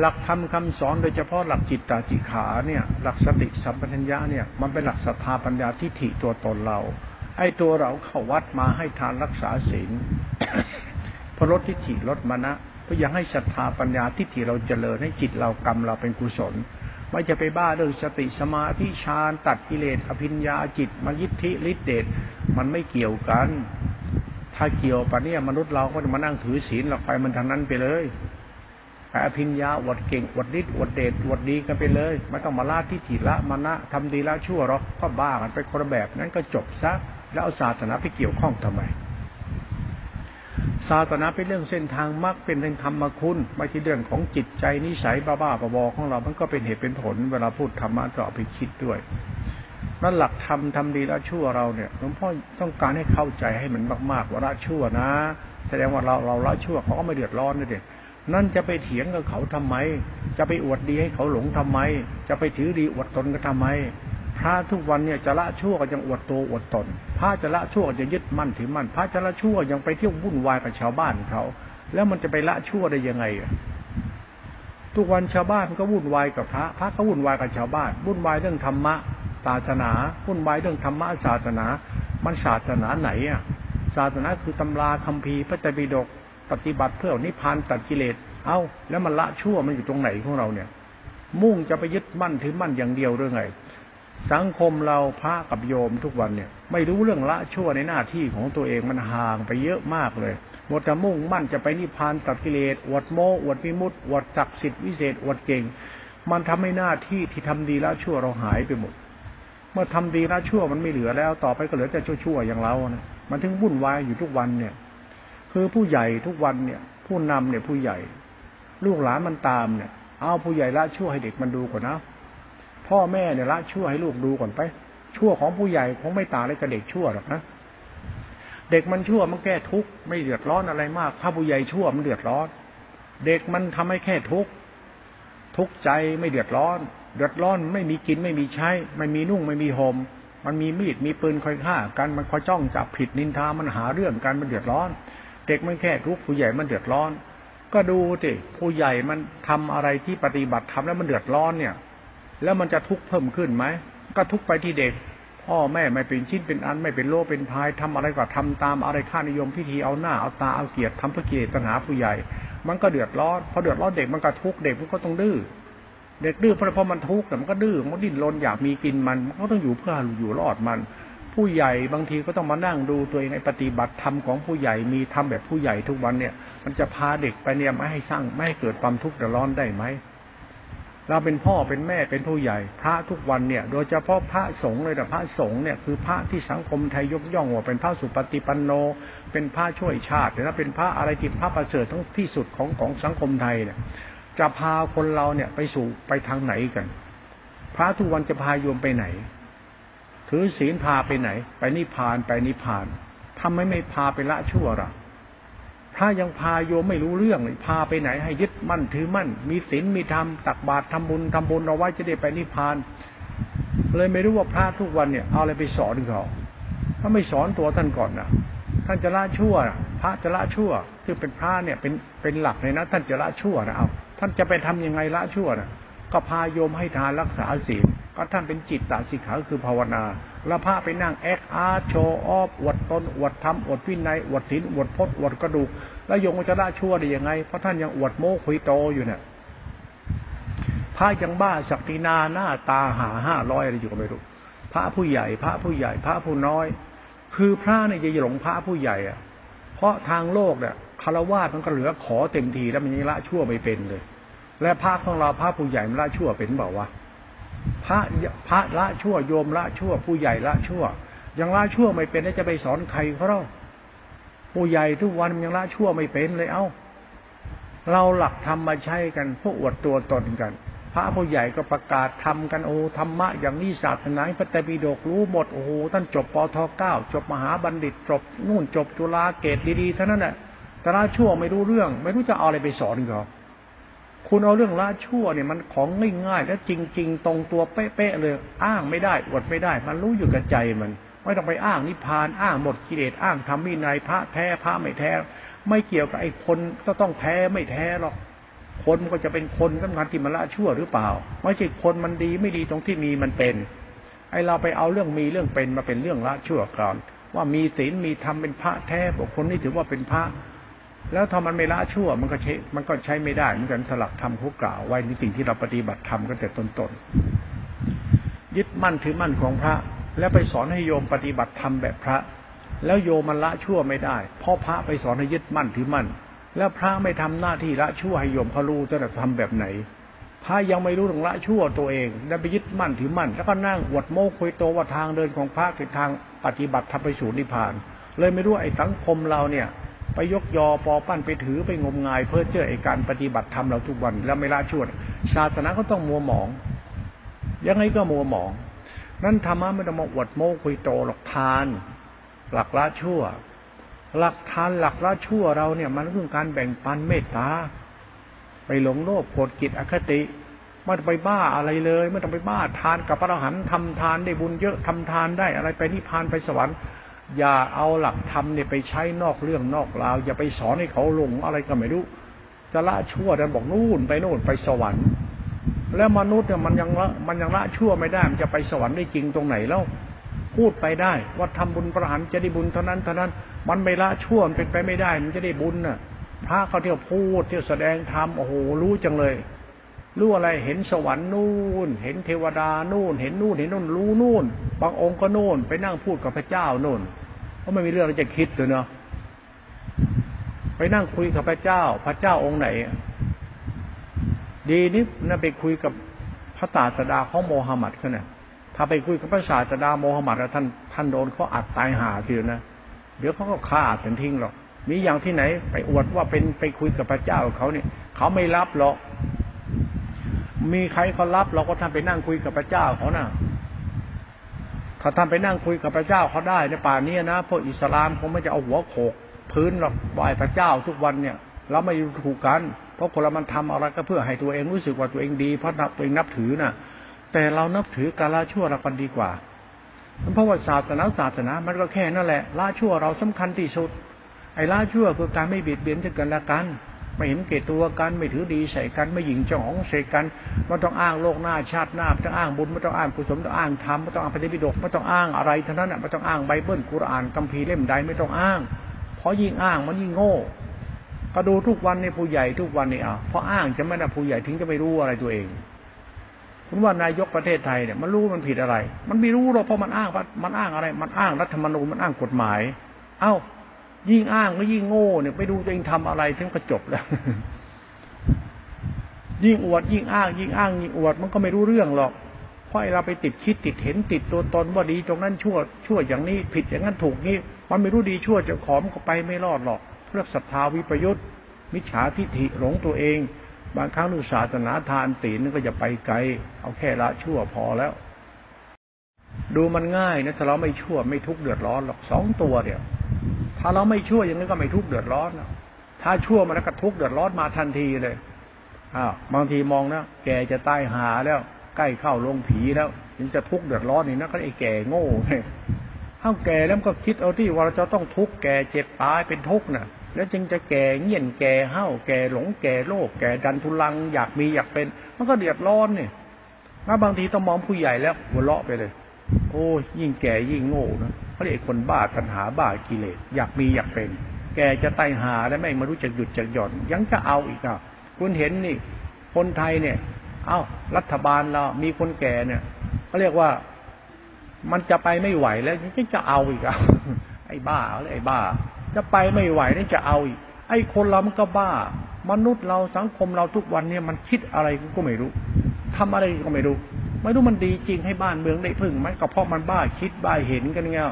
หลักธรรมคาสอนโดยเฉพาะหลักจิตตาจิขาเนี่ย หลักสติสัมปชัญญะเนี่ย มันเป็นหลักศรัทธาปัญญาทิฏฐิตัวตนเรา ไอ้ตัวเราเข้าวัดมาให้ทานรักษาศีลพอลดทิฏฐิลดมานะเพื่อยังให้ศรัทธาปัญญาทิฏฐิเราเจริญให้จิตเรากรรมเราเป็นกุศลไม่จะไปบ้าเรื่องสติสมาธิฌานตัดกิเลสอภิญญาจิตมายิทธิฤทธิเดชมันไม่เกี่ยวกัน ถ้าเกี่ยวปะเนี่ยมนุษย์เราก็จะมานั่งถือศีลหลักไปมันทางนั้นไปเลย อภิญญาอวดเก่งอวดฤทธิ์อวดเดชอวดดีกันไปเลยไม่ต้องมาลาที่ถิละมานะทำดีละชั่วหรอกก็บ้ากันไปคนแบบนั้นก็จบซะแล้วเอาศาสนาไปเกี่ยวข้องทำไมศาสนาเป็นเรื่องเส้นทางมรรคเป็นเรื่องธรรมคุณไม่ใช่เรื่องของจิตใจนิสัยบ้าๆบอๆของเรา มันก็เป็นเหตุเป็นผล เวลาพูดธรรมะก็เอไปคิดด้วยนั่นหลักธรรมทำดีละชั่วเราเนี่ยหลวงพ่อต้องการให้เข้าใจให้มันมากๆว่าละชั่วนะ แสดงว่าเราเราละชั่วเขาก็ไม่เดือดร้อนเลยเด็ นั่นจะไปเถียงกับเขาทำไม จะไปอวดดีให้เขาหลงทำไม จะไปถือดีอวดตนก็ทำไม พระทุกวันเนี่ยจะละชั่วก็ยังอวดตัวอวดตน พระจะละชั่วจะยึดมั่นถือมั่น พระจะละชั่วยังไปเที่ยววุ่นวายกับชาวบ้านเขา แล้วมันจะไปละชั่วได้ยังไงทุกวันชาวบ้านก็วุ่นวายกับพระ พระก็วุ่นวายกับชาวบ้าน วุ่นวายเรื่องธรรมะศาสนา วุ่นวายเรื่องธรรมะศาสนา มันศาสนาไหนอะ ศาสนาคือตำราคัมภีร์พระไตรปิฎก ปฏิบัติเพื่อนิพพานตัดกิเลส เอ้า แล้วมันละชั่วมันอยู่ตรงไหนของเราเนี่ย มุ่งจะไปยึดมั่นถือมั่นอย่างเดียวเรื่องไง สังคมเราพระกับโยมทุกวันเนี่ย ไม่รู้เรื่องละชั่วในหน้าที่ของตัวเองมันห่างไปเยอะมากเลยหมดจะมุ่งมั่นจะไปนิพพานตัดกิเลสอวดโมอวดพิมุตอวดศักดิ์สิทธิ์วิเศษอวดเก่ง มันทำให้หน้าที่ที่ทำดีละชั่วเราหายไปหมดเมื่อทำดีละชั่วมันไม่เหลือแล้ว ต่อไปก็เหลือแต่ชั่วๆอย่างเรานะมันถึงวุ่นวายอยู่ทุกวันเนี่ย คือผู้ใหญ่ทุกวันเนี่ย ผู้นำเนี่ยผู้ใหญ่ ลูกหลานมันตามเนี่ย เอาผู้ใหญ่ละชั่วให้เด็กมันดูก่อนนะพ่อแม่เนี่ยละชั่วให้ลูกดูก่อนไป ชั่วของผู้ใหญ่คงไม่ต่างอะไรกับเด็กชั่วหรอกนะเด็กมันชั่วมันแก้ทุกข์ไม่เดือดร้อนอะไรมาก ถ้าผู้ใหญ่ชั่วมันเดือดร้อน เด็กมันทำให้แค่ทุกข์ทุกข์ใจไม่เดือดร้อน เดือดร้อนไม่มีกินไม่มีใช้ไม่มีนุ่งไม่มีห่มมันมีมีดมีปืนคอยฆ่ากันมันคอยจ้องจับผิดนินทามันหาเรื่องกันมันเดือดร้อน เด็กมันแค่ทุกข์ผู้ใหญ่มันเดือดร้อน ก็ดูสิผู้ใหญ่มันทำอะไรที่ปฏิบัติทำแล้วมันเดือดร้อนเนี่ย แล้วมันจะทุกข์เพิ่มขึ้นไหมก็ทุกข์ไปที่เด็กพ่อแม่ไม่เป็นชิ้นเป็นอันไม่เป็นโลเป็นพายทำอะไรก็ทำตามอะไรค่านิยมพิธีเอาหน้าเอาตาเอาเกียรติทำเพื่อเกียรติตัณหาผู้ใหญ่ มันก็เดือดร้อนพอเดือดร้อนเด็กมันก็ทุกข์เด็กมันก็ต้องดื้อเด็กดื้อเพราะพอมันทุกข์แต่มันก็ดื้อมันดิ้นรนอยากมีกินมันมันก็ต้องอยู่เพื่ออยู่รอดมัน ผู้ใหญ่บางทีก็ต้องมานั่งดูตัวเองในปฏิบัติธรรมของผู้ใหญ่มีทำแบบผู้ใหญ่ทุกวันเนี่ย มันจะพาเด็กไปเนี่ยไม่ให้สร้างไม่ให้เกิดความทุกข์เดือดร้อนได้ไหมเราเป็นพ่อเป็นแม่เป็นผู้ใหญ่ พระทุกวันเนี่ย โดยเฉพาะพระสงฆ์เลยแต่พระสงฆ์เนี่ยคือพระที่สังคมไทยยกย่องว่าเป็นพระสุปฏิปันโน เป็นพระช่วยชาติแล้วเป็นพระอะไรที่พระประเสริฐทั้งที่สุดของของสังคมไทยเนี่ยจะพาคนเราเนี่ยไปสู่ไปทางไหนกัน พระทุกวันจะพาโยมไปไหน ถือศีลพาไปไหน ไปนิพพานไปนิพพานทำไมไม่พาไปละชั่วล่ะพระยังพาโยมไม่รู้เรื่องเลยพาไปไหนให้ยึดมั่นถือมั่น มีศีลมีธรรมตักบาตรทำบุญทำบุญเอาไว้จะได้ไปนิพพาน เลยไม่รู้ว่าพระทุกวันเนี่ยเอาอะไรไปสอนเขาถ้าไม่สอนตัวท่านก่อนนะท่านจะละชั่วพระจะละชั่วคือเป็นพระเนี่ยเป็นเป็นหลักเลยนะท่านจะละชั่วนะเอาท่านจะไปทำยังไงละชั่วนะก็พาโยมให้ทานรักษาศีล ก็ท่านเป็นจิตตาสิกขาคือภาวนา แล้วพระไปนั่งแอคอาร์โชออฟอวดตนอวดธรรมอวดวินัยอวดศีลอวดพจน์อวดกระดูก แล้วยมจะละชั่วได้ยังไง เพราะท่านยังอวดโม้คุยโตอยู่เนี่ยพระยังบ้าสักตินาหน้าตาหาห้าร้อยอะไรอยู่ก็ไม่รู้พระผู้ใหญ่ พระผู้ใหญ่ พระผู้น้อย คือพระเนี่ยจะหลงพระผู้ใหญ่อะเพราะทางโลกเนี่ยคารวะมันก็เหลือขอเต็มทีแล้วมันยังละชั่วไม่เป็นเลย และพระของเราพระผู้ใหญ่มันละชั่วเป็นเปล่าวะ พระพระละชั่วโยมละชั่ว ผู้ใหญ่ละชั่ว ยังละชั่วไม่เป็นแล้วจะไปสอนใครเขาเล่าผู้ใหญ่ทุกวันยังละชั่วไม่เป็นเลยเอ้า เราหลักธรรมมาใช้กันพวกอวดตัวตนกัน พระผู้ใหญ่ก็ประกาศทำกันโอ้ธรรมะอย่างนี้ศาสนาพระตปิฎกรู้หมดโอ้โหท่านจบปทเก้าจบมหาบัณฑิตจบนู่นจบจุฬาเกตดีๆเท่านั้นแหละแต่ละชั่วไม่รู้เรื่อง ไม่รู้จะเอาอะไรไปสอนเขา คุณเอาเรื่องละชั่วเนี่ยมันของง่ายๆและจริง ๆ ตรงตัวเป๊ะๆเลย อ้างไม่ได้อวดไม่ได้ มันรู้อยู่กับใจมัน ไม่ต้องไปอ้างนิพพานอ้างหมดกิเลสอ้างทำมินัยพระแท้พระไม่แท้ ไม่เกี่ยวกับไอ้คนก็ต้องแท้ไม่แท้หรอกคนมันก็จะเป็นคนสำคัญที่มันละชั่วหรือเปล่า ไม่ใช่คนมันดีไม่ดีตรงที่มีมันเป็น ไอเราไปเอาเรื่องมีเรื่องเป็นมาเป็นเรื่องละชั่วก่อนว่ามีศีลมีธรรมเป็นพระแท้บุคคลนี้ถือว่าเป็นพระ แล้วถ้ามันไม่ละชั่ว มันก็ใช้มันก็ใช้ไม่ได้เหมือนกันสลักธรรมเขากล่าวไว้ในสิ่งที่เราปฏิบัติธรรมก็แต่ตนๆยึดมั่นถือมั่นของพระ แล้วไปสอนให้โยมปฏิบัติธรรมแบบพระ แล้วโยมมันละชั่วไม่ได้เพราะพระไปสอนให้ยึดมั่นถือมั่น แล้วพระไม่ทำหน้าที่ละชั่วให้โยมเขารู้จะทำแบบไหน พระยังไม่รู้ถึงละชั่วตัวเอง แล้วไปยึดมั่นถือมั่น แล้วก็นั่งอวดโม้คุยโตว่าทางเดินของพระคือทางปฏิบัติทำไปสู่นิพพาน เลยไม่รู้ไอ้สังคมเราเนี่ย ไปยกยอปอปั้นไปถือไปงมงาย เพื่อเจอไอ้การปฏิบัติธรรมเราทุกวัน แล้วไม่ละชั่วศาสนาก็ต้องมัวหมอง ยังไงก็มัวหมอง นั่นธรรมะไม่ต้องมาอวดโม้คุยโตหลักทาน หลักละชั่ว หลักทานหลักละชั่วเราเนี่ย มันคือการแบ่งปันเมตตาไปหลงโลภโกรธกิจอคติไม่ต้องไปบ้าอะไรเลยไม่ต้องไปบ้าทานกับพระอรหันต์ทำทานได้บุญเยอะทำทานได้อะไรไปนิพพานไปสวรรค์ อย่าเอาหลักธรรมเนี่ยไปใช้นอกเรื่องนอกราวอย่าไปสอนให้เขาหลงอะไรก็ไม่รู้จะละชั่วแต่บอกนู่นไปนู่นไปสวรรค์ แล้วมนุษย์เนี่ยมันยังละมันยังละชั่วไม่ได้มันจะไปสวรรค์ได้จริงตรงไหนแล้วพูดไปได้ว่าทำบุญประหารจะได้บุญเท่านั้นเท่านั้น มันไม่ละชั่วมันเป็นไปไม่ได้ มันจะได้บุญน่ะพระเขาเที่ยวพูดเที่ยวแสดงธรรมโอ้โหรู้จังเลย รู้อะไรเห็นสวรรค์นู่น เห็นเทวดานู่น เห็นนู่นเห็นนู่นรู้นู่น บางองค์ก็นู่น ไปนั่งพูดกับพระเจ้านู่น เพราะไม่มีเรื่องอะไรจะคิดเลยเนาะไปนั่งคุยกับพระเจ้า พระเจ้าองค์ไหน ดีนี่นะไปคุยกับพระศาสดาของโมฮัมหมัดเขาเนี่ยถ้าไปคุยกับพระศาสดาโมฮัมหมัดแล้วท่านท่านโดนเขาอัดตายหาทีนะเดี๋ยวเขาก็ฆ่าเป็นทิ้งหรอกมีอย่างที่ไหน ไปอวดว่าเป็นไปคุยกับพระเจ้าเขาเนี่ย เขาไม่รับหรอกมีใครเขารับเราก็ท่านไปนั่งคุยกับพระเจ้าเขานะ่ะ ถ้าท่านไปนั่งคุยกับพระเจ้าเขาได้ในป่านี้นะพวกอิสลามคงไม่จะเอาหัวโขกพื้นหรอกไหว้พระเจ้าทุกวันเนี่ยเราไม่ถูกกัน เพราะคนเรามันทำอะไรก็เพื่อให้ตัวเองรู้สึกว่าตัวเองดี เพราะตัวเองนับถือน่ะ แต่เรานับถือการละชั่วเรากันดีกว่าเพราะว่าศาสนาศาสนา มันก็แค่นั่นแหละละชั่วเราสำคัญที่สุด ไอ้ละชั่วคือการไม่เบียดเบียนกันและกัน ไม่เห็นเกตตัวกันไม่ถือดีใส่กันไม่หยิงจองใส่กันไม่ต้องอ้างโลกหน้าชาติหน้าไม่ต้องอ้างบุญไม่ต้องอ้างกุศลไม่ต้องอ้างธรรมไม่ต้องอ้างพระเดชบิดกไม่ต้องอ้างอะไรทั้งนั้นไม่ต้องอ้างไบเบิลกุรอานคัมภีร์เล่มใดไม่ต้องอ้าง เพราะยิ่งอ้างมันยิ่งโง่ก็ดูทุกวันในผู้ใหญ่ทุกวันนี่อะเพราะอ้างจะไม่ได้ผู้ใหญ่ถึงจะไม่รู้อะไรตัวเองคุณว่านายกประเทศไทยเนี่ยมันรู้มันผิดอะไร มันไม่รู้หรอกเพราะมันอ้างมันอ้างอะไร มันอ้างรัฐธรรมนูญมันอ้างกฎหมาย เอ้า ยิ่งอ้างก็ยิ่งโง่เนี่ย ไปดูตัวเองทำอะไรถึงก็จบแล้ว ยิ่งอวด ยิ่งอ้าง ยิ่งอ้างยิ่งอวดมันก็ไม่รู้เรื่องหรอกเพราะเราไปติดคิดติดเห็นติดตัวตนว่าดีตรงนั้นชั่วชั่วอย่างนี้ผิดอย่างนั้นถูกนี้ มันไม่รู้ดีชั่วจะขอมก็ไปไม่รอดหรอกเรื่องศรัทธาวิปยุทธมิจฉาทิฏฐิหลงตัวเอง บางครั้งนุศาสนาทานศีลนั่นก็จะไปไกล เอาแค่ละชั่วพอแล้ว ดูมันง่ายนะถ้าเราไม่ชั่วไม่ทุกข์เดือดร้อนหรอกสองตัวเดียว ถ้าเราไม่ชั่วอย่างนี้ก็ไม่ทุกข์เดือดร้อนถ้าชั่วมันก็ทุกข์เดือดร้อนมาทันทีเลยอ้าวบางทีมองนะแกจะตายหาแล้ว ใกล้เข้าลงผีแล้วยังจะทุกข์เดือดร้อนนี่นะก็ไอ้แก่โง่เท่าแก่แล้วก็คิดเอาที่ว่าเราจะต้องทุกข์แก่เจ็บตายเป็นทุกข์น่ะ แล้วจึงจะแก่เงี่ยนแก่เห่าแก่หลงแก่โลกแก่ดันทุลัง อยากมีอยากเป็น มันก็เดือดร้อนเนี่ยถ้าบางทีต้องมองผู้ใหญ่แล้วหัวเราะไปเลย โอ้ยิ่งแก่ยิ่งโง่นะ เขาเรียกคนบ้าตัณหาบ้ากิเลสอยากมีอยากเป็น แกจะไตหาแล้วไม่มารู้จักหยุดจักหย่อน ยังจะเอาอีกอะคุณเห็นนี่ คนไทยเนี่ย เอ้ารัฐบาลเรามีคนแก่เนี่ยเขาเรียกว่ามันจะไปไม่ไหวแล้วยังจะเอาอีกอะไอ้บ้าไอ้บ้า จะไปไม่ไหวนี่จะเอาอีก ไอ้คนเรามันก็บ้า มนุษย์เราสังคมเราทุกวันเนี่ยมันคิดอะไรก็ไม่รู้ทำอะไรก็ไม่รู้ไม่รู้มันดีจริงให้บ้านเมืองได้พึ่งไหมก็เพราะมันบ้าคิดบ้าเห็นกันเงี้ย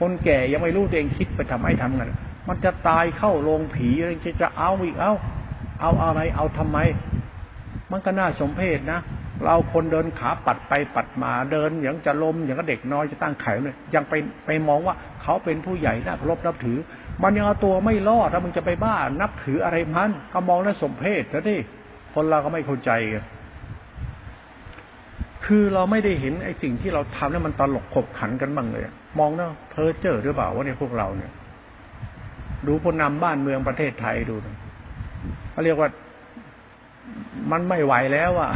คนแก่ยังไม่รู้ตัวเองคิดไปทำไมทำกันมันจะตายเข้าโรงผีอะไรจะจะเอาอีกเอาเอาอะไรเอาทำไม มันก็น่าสมเพชนะเราคนเดินขาปัดไปปัดมาเดินอย่างจะลมอย่างก็เด็กน้อยจะตั้งไข่เลยยังไปไปมองว่าเขาเป็นผู้ใหญ่น่าเคารพนับถือ มันยังเอาตัวไม่รอดแล้วมึงจะไปบ้านับถืออะไรมันก็มองแล้วสมเพศแล้วดิคนเราก็ไม่เข้าใจกัน คือเราไม่ได้เห็นไอ้สิ่งที่เราทำแล้วมันตลกขบขันกันบ้างเลย มองนะเพ้อเจ้อหรือเปล่าว่าเนี่ยพวกเราเนี่ย ดูผู้นำบ้านเมืองประเทศไทยดูเขาเรียกว่ามันไม่ไหวแล้วอะ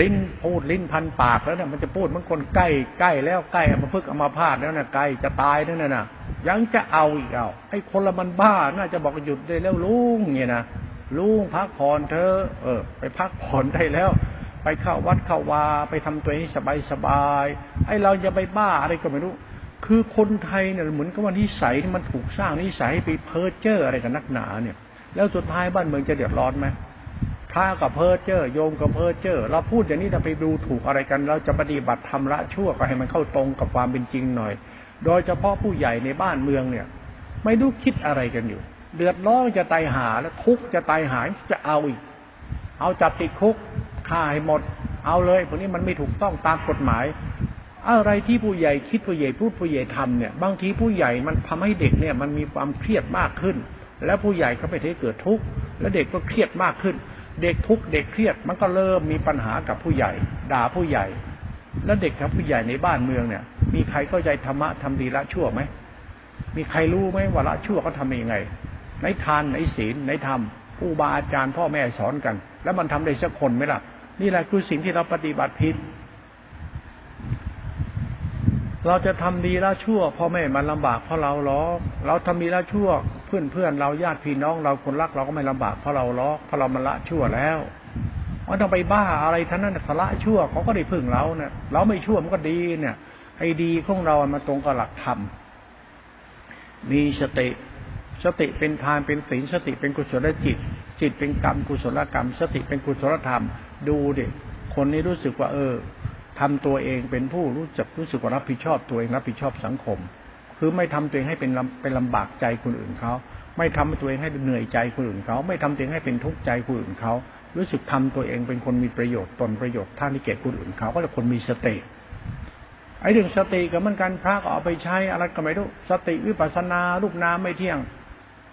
ลิ้นพูดลิ้นพันปากแล้วเนี่ยมันจะพูดมันคนใกล้ใกล้แล้วใกล้อมาพึกเอามาพาดแล้วเนะใกล้จะตายแล้วเนั่นน่ะยังจะเอาอีกเอาไอ้คนละมันบ้าน่าจะบอกหยุดได้แล้วลุงเนี่ยนะลุงพักผ่อนเธอเออ ไปพักผ่อนได้แล้ว ไปเข้าวัดเข้าวา ไปทำตัวให้สบายสบายไอ้เราจะไปบ้าอะไรก็ไม่รู้ คือคนไทยเนี่ยเหมือนกับว่านิสัยมันถูกสร้างนิสัยไปเพ้อเจ้ออะไรกันนักหนาเนี่ย แล้วสุดท้ายบ้านเมืองจะเดือดร้อนไหมพระกับเพ้อเจ้อโยมกับเพ้อเจ้อเราพูดอย่างนี้เราไปดูถูกอะไรกัน เราจะปฏิบัติทำละชั่วก็ให้มันเข้าตรงกับความเป็นจริงหน่อย โดยเฉพาะผู้ใหญ่ในบ้านเมืองเนี่ย ไม่รู้คิดอะไรกันอยู่ เดือดร้อนจะตายหาแล้วทุกจะตายหายจะเอาอีก เอาจับติดคุก ฆ่าให้หมด เอาเลยพวกนี้มันไม่ถูกต้องตามกฎหมาย อะไรที่ผู้ใหญ่คิดผู้ใหญ่พูดผู้ใหญ่ทำเนี่ย บางทีผู้ใหญ่มันทำให้เด็กเนี่ย มันมีความเครียดมากขึ้น แล้วผู้ใหญ่ก็ไปเทเกิดทุกข์แล้วเด็กก็เครียดมากขึ้น เด็กทุกข์เด็กเครียดมันก็เริ่มมีปัญหากับผู้ใหญ่ ด่าผู้ใหญ่ แล้วเด็กกับผู้ใหญ่ในบ้านเมืองเนี่ย มีใครเข้าใจธรรมะทำดีละชั่วไหมมีใครรู้ไหมว่าละชั่วเขาทำยังไงในทานในศีลในธรรมผู้บาอาจารย์พ่อแม่สอนกัน แล้วมันทำได้สักคนไหมล่ะ นี่แหละคือสิ่งที่เราปฏิบัติผิด เราจะทำดีแล้วชั่วพ่อแม่มันลำบากเพราะเราล้อเราทำดีแล้วชั่ว เพื่อนเพื่อนเราญาติพี่น้องเราคนรักเราก็ไม่ลำบากเพราะเราล้อเพราะเรามันละชั่วแล้วมันต้องไปบ้าอะไรท่านนั้นสละชั่วเขาก็ได้พึ่งเราเนี่ยเราไม่ชั่วมันก็ดีเนี่ยไอ้ดีของเรามาตรงกับหลักธรรมมีสติสติเป็นทานเป็นศีลสติเป็นกุศลจิต จิตเป็นกรรมกุศลกรรม สติเป็นกุศลธรรม ดูดิคนนี้รู้สึกว่า เออทำตัวเองเป็นผู้รู้จักรู้สึกว่ารับผิดชอบตัวเองรับผิดชอบสังคม คือไม่ทำตัวเองให้เป็นเป็นลำบากใจคนอื่นเขาไม่ทำตัวเองให้เหนื่อยใจคนอื่นเขาไม่ทำตัวเองให้เป็นทุกข์ใจคนอื่นเขารู้สึกทำตัวเองเป็นคนมีประโยชน์ตนประโยชน์ท่านที่เกิดคนอื่นเขาก็จะคนมีสติไอ้เรื่องสติกับมันกันพระก็เอาไปใช้อะไรก็ไม่รู้สติวิปัสสนารูปน้ำไม่เที่ยง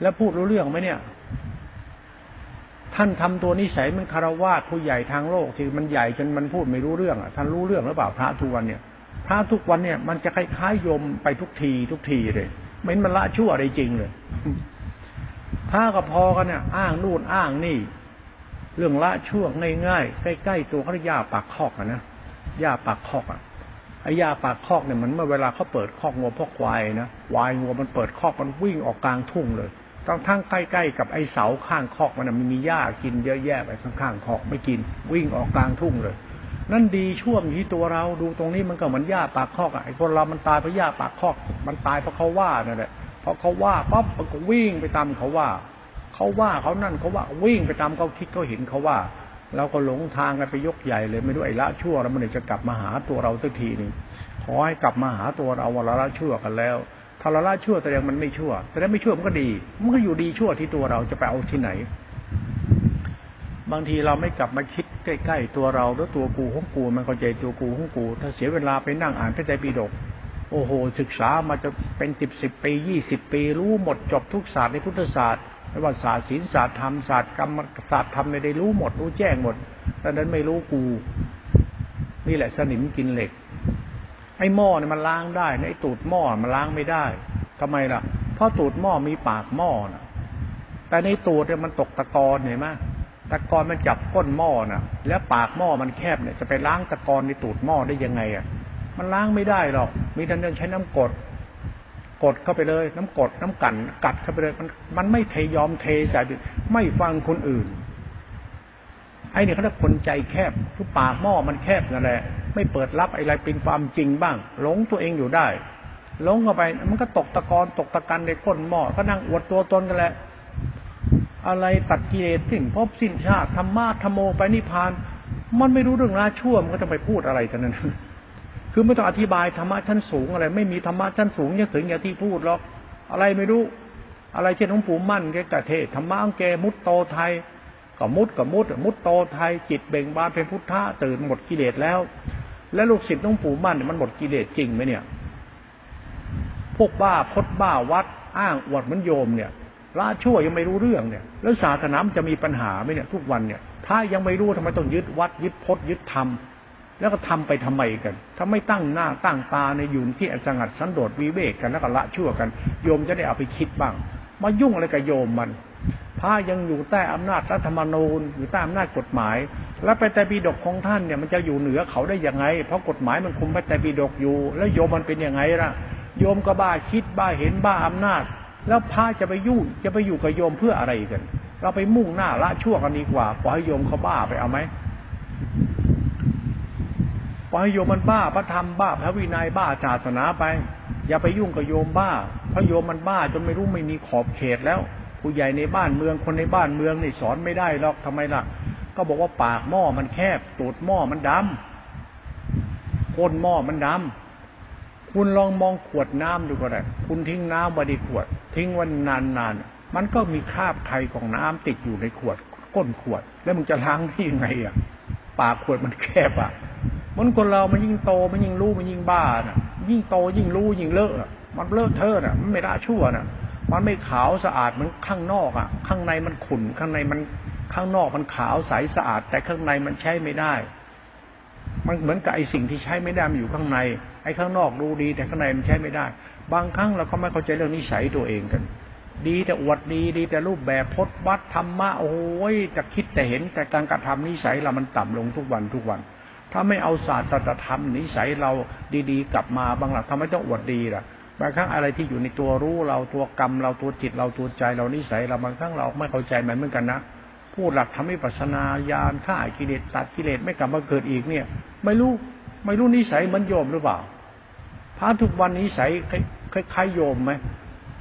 แล้วพูดรู้เรื่องไหมเนี่ย ท่านทำตัวนิสัยมันคารวะผู้ใหญ่ทางโลกที่มันใหญ่จนมันพูดไม่รู้เรื่องอะท่านรู้เรื่องหรือเปล่าพระทุกวันเนี่ยพระทุกวันเนี่ยมันจะคล้ายๆยมไปทุกทีทุกทีเลยไม่มันละชั่วอะไรจริงเลยพระก็พอกันเนี่ยอ้างนู่นอ้างนี่ เรื่องละชั่วง่ายๆใกล้ๆตัวเขาเรียาปากคอกอะนะยาปากคอกอะไอ้ยาปากคอกเนี่ยมันเมื่อเวลาเขาเปิดคอกงัวพวกควายนะควายงัวมันเปิดคอกมันวิ่งออกกลางทุ่งเลย ต้องทั้งใกล้ๆกับไอ้เสาข้างคอกมันมันมีหญ้ากินเยอะแยะไปข้างๆคอกไม่กิน วิ่งออกกลางทุ่งเลย นั่นดีช่วงที่ตัวเราดูตรงนี้มันก็เหมือนหญ้าปากคอกไอ้คนเรามันตายเพราะหญ้าปากคอก มันตายเพราะเขาว่านั่นแหละเพราะเขาว่าปั๊บมันก็วิ่งไปตามเขาว่า เขาว่าเขานั่นเขาว่าวิ่งไปตามเขาคิดเขาเห็นเขาว่าเราก็หลงทางกันไปยกใหญ่เลยไม่รู้ไอ้ละชั่วแล้วมันจะกลับมาหาตัวเราสักทีหนึ่งขอให้กลับมาหาตัวเราว่าเราละชั่วกันแล้ว ถ้าเราละชั่วแสดงมันไม่ชั่วแสดงไม่ชั่วมันก็ดี มันก็อยู่ดีชั่วที่ตัวเราจะไปเอาที่ไหน บางทีเราไม่กลับมาคิดใกล้ๆตัวเราแล้วตัวกูของกูมันเข้าใจตัวกูของกู ถ้าเสียเวลาไปนั่งอ่านพระไตรปิฎกโอ้โห ศึกษามาจะเป็นสิบสิบปียี่สิบปี รู้หมดจบทุกศาสตร์ในพุทธศาสตร์ไม่ว่าศาสตร์ศีลศาสตร์ธรรมศาสตร์กรรมศาสตร์ธรรมไม่ได้รู้หมดรู้แจ้งหมดแต่นั้นไม่รู้กู นี่แหละสนิมกินเหล็ก ไอ้หม้อเนี่ยมันล้างได้ไอ้ตูดหม้อมันล้างไม่ได้ทำไมล่ะ เพราะตูดหม้อมีปากหม้อนะแต่ในตูดเนี่ยมันตกตะกอนเห็นไหมตะกอนมันจับก้นหม้อน่ะแล้วปากหม้อมันแคบเนี่ยจะไปล้างตะกอนในตูดหม้อได้ยังไงอะ มันล้างไม่ได้หรอก มีแต่เดินใช้น้ำกดกดเข้าไปเลย น้ำกดน้ำกันกัดเข้าไปเลยมันมันไม่เทยอมเทใส่ไม่ฟังคนอื่น ไอ้นี่เขาเรียกคนใจแคบทุกปากหม้อมันแคบนั่นแหละ ไม่เปิดรับอะไรเป็นความจริงบ้าง หลงตัวเองอยู่ได้ หลงเข้าไป มันก็ตกตะกอนตกตะกันในก้นหม้อก็นั่งอวดตัวตนกันแหละ อะไรตัดกิเลสสิ้นพบสิ้นชาติธรรมะธรรมโมไปนิพพาน มันไม่รู้เรื่องราชั่วมันก็จะไปพูดอะไรกันนั้น คือไม่ต้องอธิบายธรรมะชั้นสูงอะไร ไม่มีธรรมะชั้นสูงยังถึงอย่างที่พูดหรอก อะไรไม่รู้ อะไรเช่นหลวงปู่มั่นแกกะเทศธรรมะของแกมุตโตไทย ก็มุดก็มุด มุดโตไทยจิตเบ่งบานเป็นพุทธะตื่นหมดกิเลสแล้ว แล้วลูกศิษย์ต้องปู่มั่นมันหมดกิเลสจริงไหมเนี่ย พวกบ้าพดบ้าวัด อ้างอวดมันโยมเนี่ยละชั่วยังไม่รู้เรื่องเนี่ย แล้วศาสนาจะมีปัญหาไหมเนี่ย ทุกวันเนี่ยพระยังไม่รู้ทำไมต้องยึดวัดยึดพดยึดธรรมแล้วก็ทำไปทำไมกัน ถ้าไม่ตั้งหน้าตั้งตาในอยู่ที่สงัดสันโดษวิเวกกันแล้วก็ละชั่วกัน โยมจะได้เอาไปคิดบ้าง มายุ่งอะไรกับโยมมัน พระยังอยู่ใต้อำนาจรัฐธรรมนูญอยู่ใต้อำนาจกฎหมาย แล้วไปแต่ปีดกของท่านเนี่ยมันจะอยู่เหนือเขาได้ยังไง เพราะกฎหมายมันคุมไปแต่ปีดกอยู่ แล้วโยมมันเป็นยังไงล่ะ โยมก็บ้าคิดบ้าเห็นบ้าอำนาจ แล้วพระจะไปยุ่งจะไปอยู่กับโยมเพื่ออะไรกัน เราไปมุ่งหน้าละชั่วกันดีกว่าปล่อยให้โยมเขาบ้าไปเอาไหมปล่อยโยมมันบ้าพระธรรมบ้าพระวินัยบ้าศาสนาไป อย่าไปยุ่งกับโยมบ้าเพราะโยมมันบ้าจนไม่รู้ไม่มีขอบเขตแล้ว ผู้ใหญ่ในบ้านเมืองคนในบ้านเมืองนี่สอนไม่ได้หรอกทำไมล่ะ ก็บอกว่าปากหม้อมันแคบตูดหม้อมันดำก้นหม้อมันดำคุณลองมองขวดน้ำดูก็ได้คุณทิ้งน้ำไว้ในขวด ทิ้งวันนานๆมันก็มีคราบไข่ของน้ำติดอยู่ในขวด ก้นขวด แล้วมึงจะล้างได้ยังไงอะปากขวดมันแคบอะมันคนเรามันยิ่งโตมันยิ่งรู้มันยิ่งบ้าน่ะ ยิ่งโตยิ่งรู้ยิ่งเลอะมันเลอะเทอะน่ะมันไม่ละชั่วน่ะ มันไม่ขาวสะอาดเหมือนข้างนอกอะ ข้างในมันขุ่นข้างในมันข้างนอกมันขาวใสสะอาด แต่ข้างในมันใช้ไม่ได้ มันเหมือนกับไอสิ่งที่ใช้ไม่ได้มันอยู่ข้างใน ไอข้างนอกดูดี แต่ข้างในมันใช้ไม่ได้ บางครั้งเราก็ไม่เข้าใจเรื่องนิสัยตัวเองกัน ดีแต่อวดดีดีแต่รูปแบบพจนวัดธรรมะโอ้ยจะคิดแต่เห็นแต่การกระทำนิสัยเรามันต่ำลงทุกวันทุกวัน ถ้าไม่เอาศาสตร์ธรรมนิสัยเราดีๆ กลับมาบางหลักทำไมต้องอวดดีล่ะ บางครั้งอะไรที่อยู่ในตัวรู้เราตัวกรรม เราตัวจิตเราตัวใจเรานิสัยเราบางครั้งเราไม่เข้าใจมันเหมือนกันนะพูดหลักทำให้ปัสนาญาณฆ่ากิเลสตัดกิเลสไม่กลับมาเกิดอีกเนี่ย ไม่รู้ไม่รู้นิสัยมันโยมหรือเปล่าพระทุกวันนิสัยคล้ายๆโยมไหม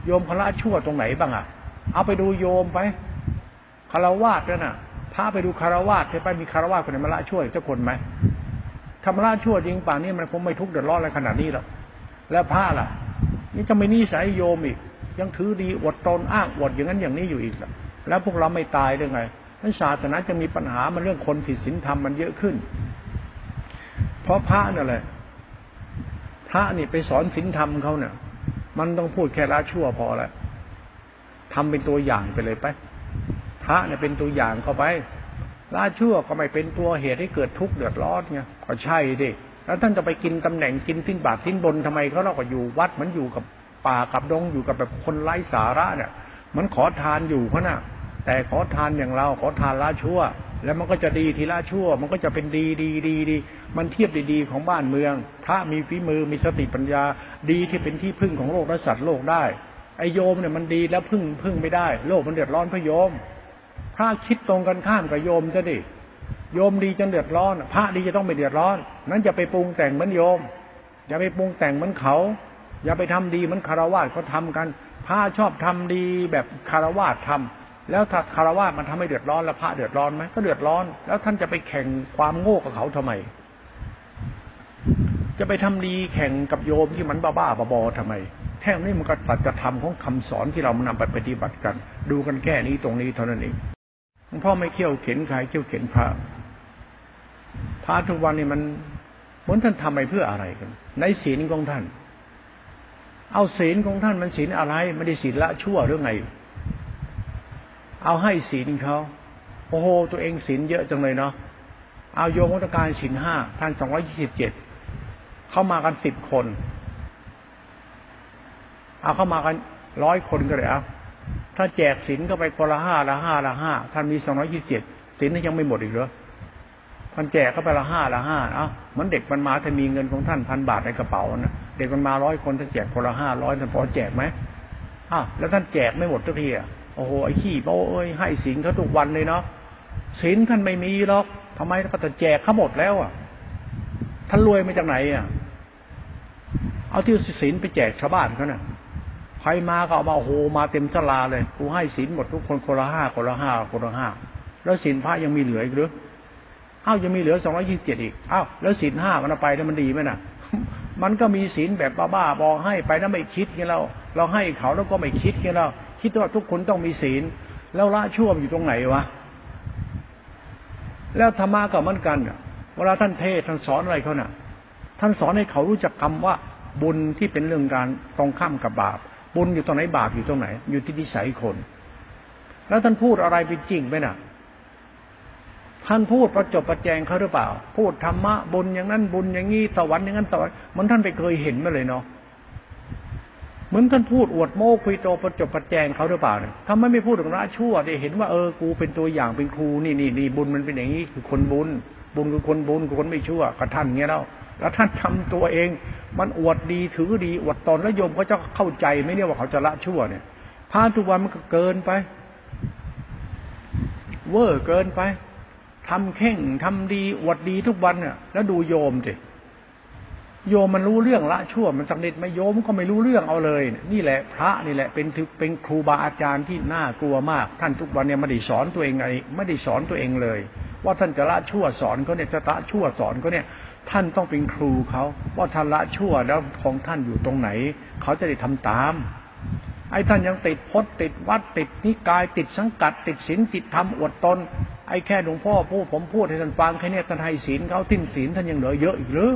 โยมพระชั่วตรงไหนบ้างอะ เอาไปดูโยมไปคารวาสด้วยนะพาไปดูคารวาสไปมีคารวาสคนไหนมาละช่วยเจ้าคนไหมทำละชั่วจริงป่านนี้มันคงไม่ทุกข์เดือดร้อนอะไรขนาดนี้หรอกแล้วพระล่ะ นี่จะไม่นิสัยโยมอีก ยังถือดีอดตนอ้างอดอย่างนั้นอย่างนี้อยู่อีกแล้วพวกเราไม่ตายได้ไงนั้นศาสนาจะมีปัญหามันเรื่องคนผิดศีลธรรมมันเยอะขึ้น เพราะพระนี่แหละพระนี่ไปสอนศีลธรรมเขาเนี่ยมันต้องพูดแค่ละชั่วพอแล้วทำเป็นตัวอย่างไปเลยไป พระเนี่ยเป็นตัวอย่างเข้าไปละชั่วก็ไม่เป็นตัวเหตุให้เกิดทุกข์เดือดร้อนไงก็ใช่ดิ แล้วท่านจะไปกินตำแหน่งกินทิ้นบาททิ้นบนทำไมเขาเราก็อยู่วัดมันอยู่กับป่ากับดงอยู่กับแบบคนไร้สาระเนี่ยมันขอทานอยู่เขาน่ะ แต่ขอทานอย่างเราขอทานละชั่ว แล้วมันก็จะดีทีละชั่ว มันก็จะเป็นดีดีดีดี มันเทียบดีๆของบ้านเมืองพระมีฝีมือมีสติปัญญา ดีที่เป็นที่พึ่งของโลกและสัตว์โลกได้ไอโยมเนี่ยมันดีแล้วพึ่งพึ่งไม่ได้ โลกมันเดือดร้อนพระโยม พระคิดตรงกันข้ามกับโยมจะดิ โยมดีจนเดือดร้อน พระดีจะต้องไม่เดือดร้อน นั้นอย่าไปปรุงแต่งเหมือนโยม อย่าไปปรุงแต่งเหมือนเขา อย่าไปทำดีเหมือนคารวะเขาทากัน พระชอบทำดีแบบคารวะทำแล้วถ้าคารวะมันทำให้เดือดร้อนแล้วพระเดือดร้อนไหมก็เดือดร้อน แล้วท่านจะไปแข่งความโง่กับเขาทำไม จะไปทำดีแข่งกับโยมที่มันบ้าๆบอๆทำไมแท่นี้มันก็ตัดจะทำของคำสอนที่เรานำไปปฏิบัติกัน ดูกันแค่นี้ตรงนี้เท่านั้นเอง หลวงพ่อไม่เขี่ยวเข็นใครเขี่ยวเข็นพระพระทุกวันนี้มันเหมือนท่านทำไปเพื่ออะไรกัน ในศีลของท่าน เอาศีลของท่านมันศีลอะไร ไม่ได้ศีลละชั่วหรือไง เอาให้ศีลเขาโอ้โห ตัวเองศีลเยอะจังเลยเนาะเอาโยมวัตการศีลห้าท่านสองร้อยยี่สิบเจ็ดเข้ามากันสิบคน เอาเข้ามากันร้อยคนก็เลยเอา ถ้าแจกศีลก็ไปคนละห้าละห้าละห้าท่านมีสองร้อยยี่สิบเจ็ดศีลนั้นยังไม่หมดอีกเหรอท่านแจกก็ไปละห้าละห้าเอ้าเหมือนเด็กมันมาถ้ามีเงินของท่านพันบาทในกระเป๋านะเด็กมันมาร้อยคนท่านแจกคนละห้าร้อยท่านพอแจกไหมอ้าวแล้วท่านแจกไม่หมดทุกทีอะโอ้โหไอ้ขี้โป้เอ้ยให้ศีลเขาทุกวันเลยเนาะศีลท่านไม่มีหรอกทำไมก็แต่แจกเขาหมดแล้วอะ ท่านรวยมาจากไหนอะ เอาที่ศีลไปแจกชาวบ้านเขาน่ะ ใครมาก็เอามาโอ้โหมาเต็มสลาเลยกูให้ศีลหมดทุกคนคนละห้าคนละห้าคนละห้าแล้วศีลพระยังมีเหลืออีกหรืออ้าวยังมีเหลือสองร้อยยี่สิบเจ็ดอีกอ้าวแล้วศีลห้ามันไปแล้วมันดีไหมน่ะ มันก็มีศีลแบบบ้าๆบอให้ไปแล้วไม่คิดไงเราเราให้เขาแล้วก็ไม่คิดไงเราคิดว่าทุกคนต้องมีศีล แล้วละชั่วอยู่ตรงไหนวะแล้วธรรมะก็เหมือนกันเวลาท่านเทศท่านสอนอะไรเขาน่ะ ท่านสอนให้เขารู้จักคำว่าบุญที่เป็นเรื่องการตรงข้ามกับบาป บุญอยู่ตรงไหนบาปอยู่ตรงไหน อยู่ที่นิสัยคน แล้วท่านพูดอะไรเป็นจริงไหมน่ะท่านพูดประจบประแจงเขาหรือเปล่า พูดธรรมะบุญอย่างนั้นบุญอย่างนี้สวรรค์อย่างนั้นสวรรค์มันท่านไปเคยเห็นมาเลยเนาะเหมือนท่านพูดอวดโม้คุยโตประจบประแจงเขาหรือเปล่าเนี่ยทำไมไม่พูดถึงละชั่วได้เห็นว่าเออกูเป็นตัวอย่างเป็นครูนี่นี่นี่บุญมันเป็นอย่างนี้คือคนบุญ บุญคือคนบุญคือคนไม่ชั่วกับท่านเงี้ยแล้ว แล้วท่านทำตัวเอง มันอวดดีถือดีอวดตนแล้วโยมเขาจะเข้าใจไหมเนี่ยว่าเขาจะละชั่วเนี่ยพาทุกวันมันก็เกินไป เวอร์เกินไปทำเข่งทำดีอวดดีทุกวันเนี่ยแล้วดูโยมสิโยมมันรู้เรื่องละชั่วมันสักนิดไม่โยมก็ไม่รู้เรื่องเอาเลย นี่แหละ พระนี่แหละเป็นเป็นครูบาอาจารย์ที่น่ากลัวมาก ท่านทุกวันเนี่ยไม่ได้สอนตัวเองไงไม่ได้สอนตัวเองเลย ว่าท่านจะละชั่วสอนเขาเนี่ยจะละชั่วสอนเขาเนี่ย ท่านต้องเป็นครูเขาว่าท่านละชั่วแล้วของท่านอยู่ตรงไหน เขาจะได้ทำตาม ไอ้ท่านยังติดพจน์ติดวัดติดนิกายติดสังกัด ติดศีลติดธรรมอวดตน ไอ้แค่หลวงพ่อพูดผมพูดให้ท่านฟังแค่นี้ท่านให้ศีลเขาทิ้นศีลท่านยังเหลือเยอะอีกหรือ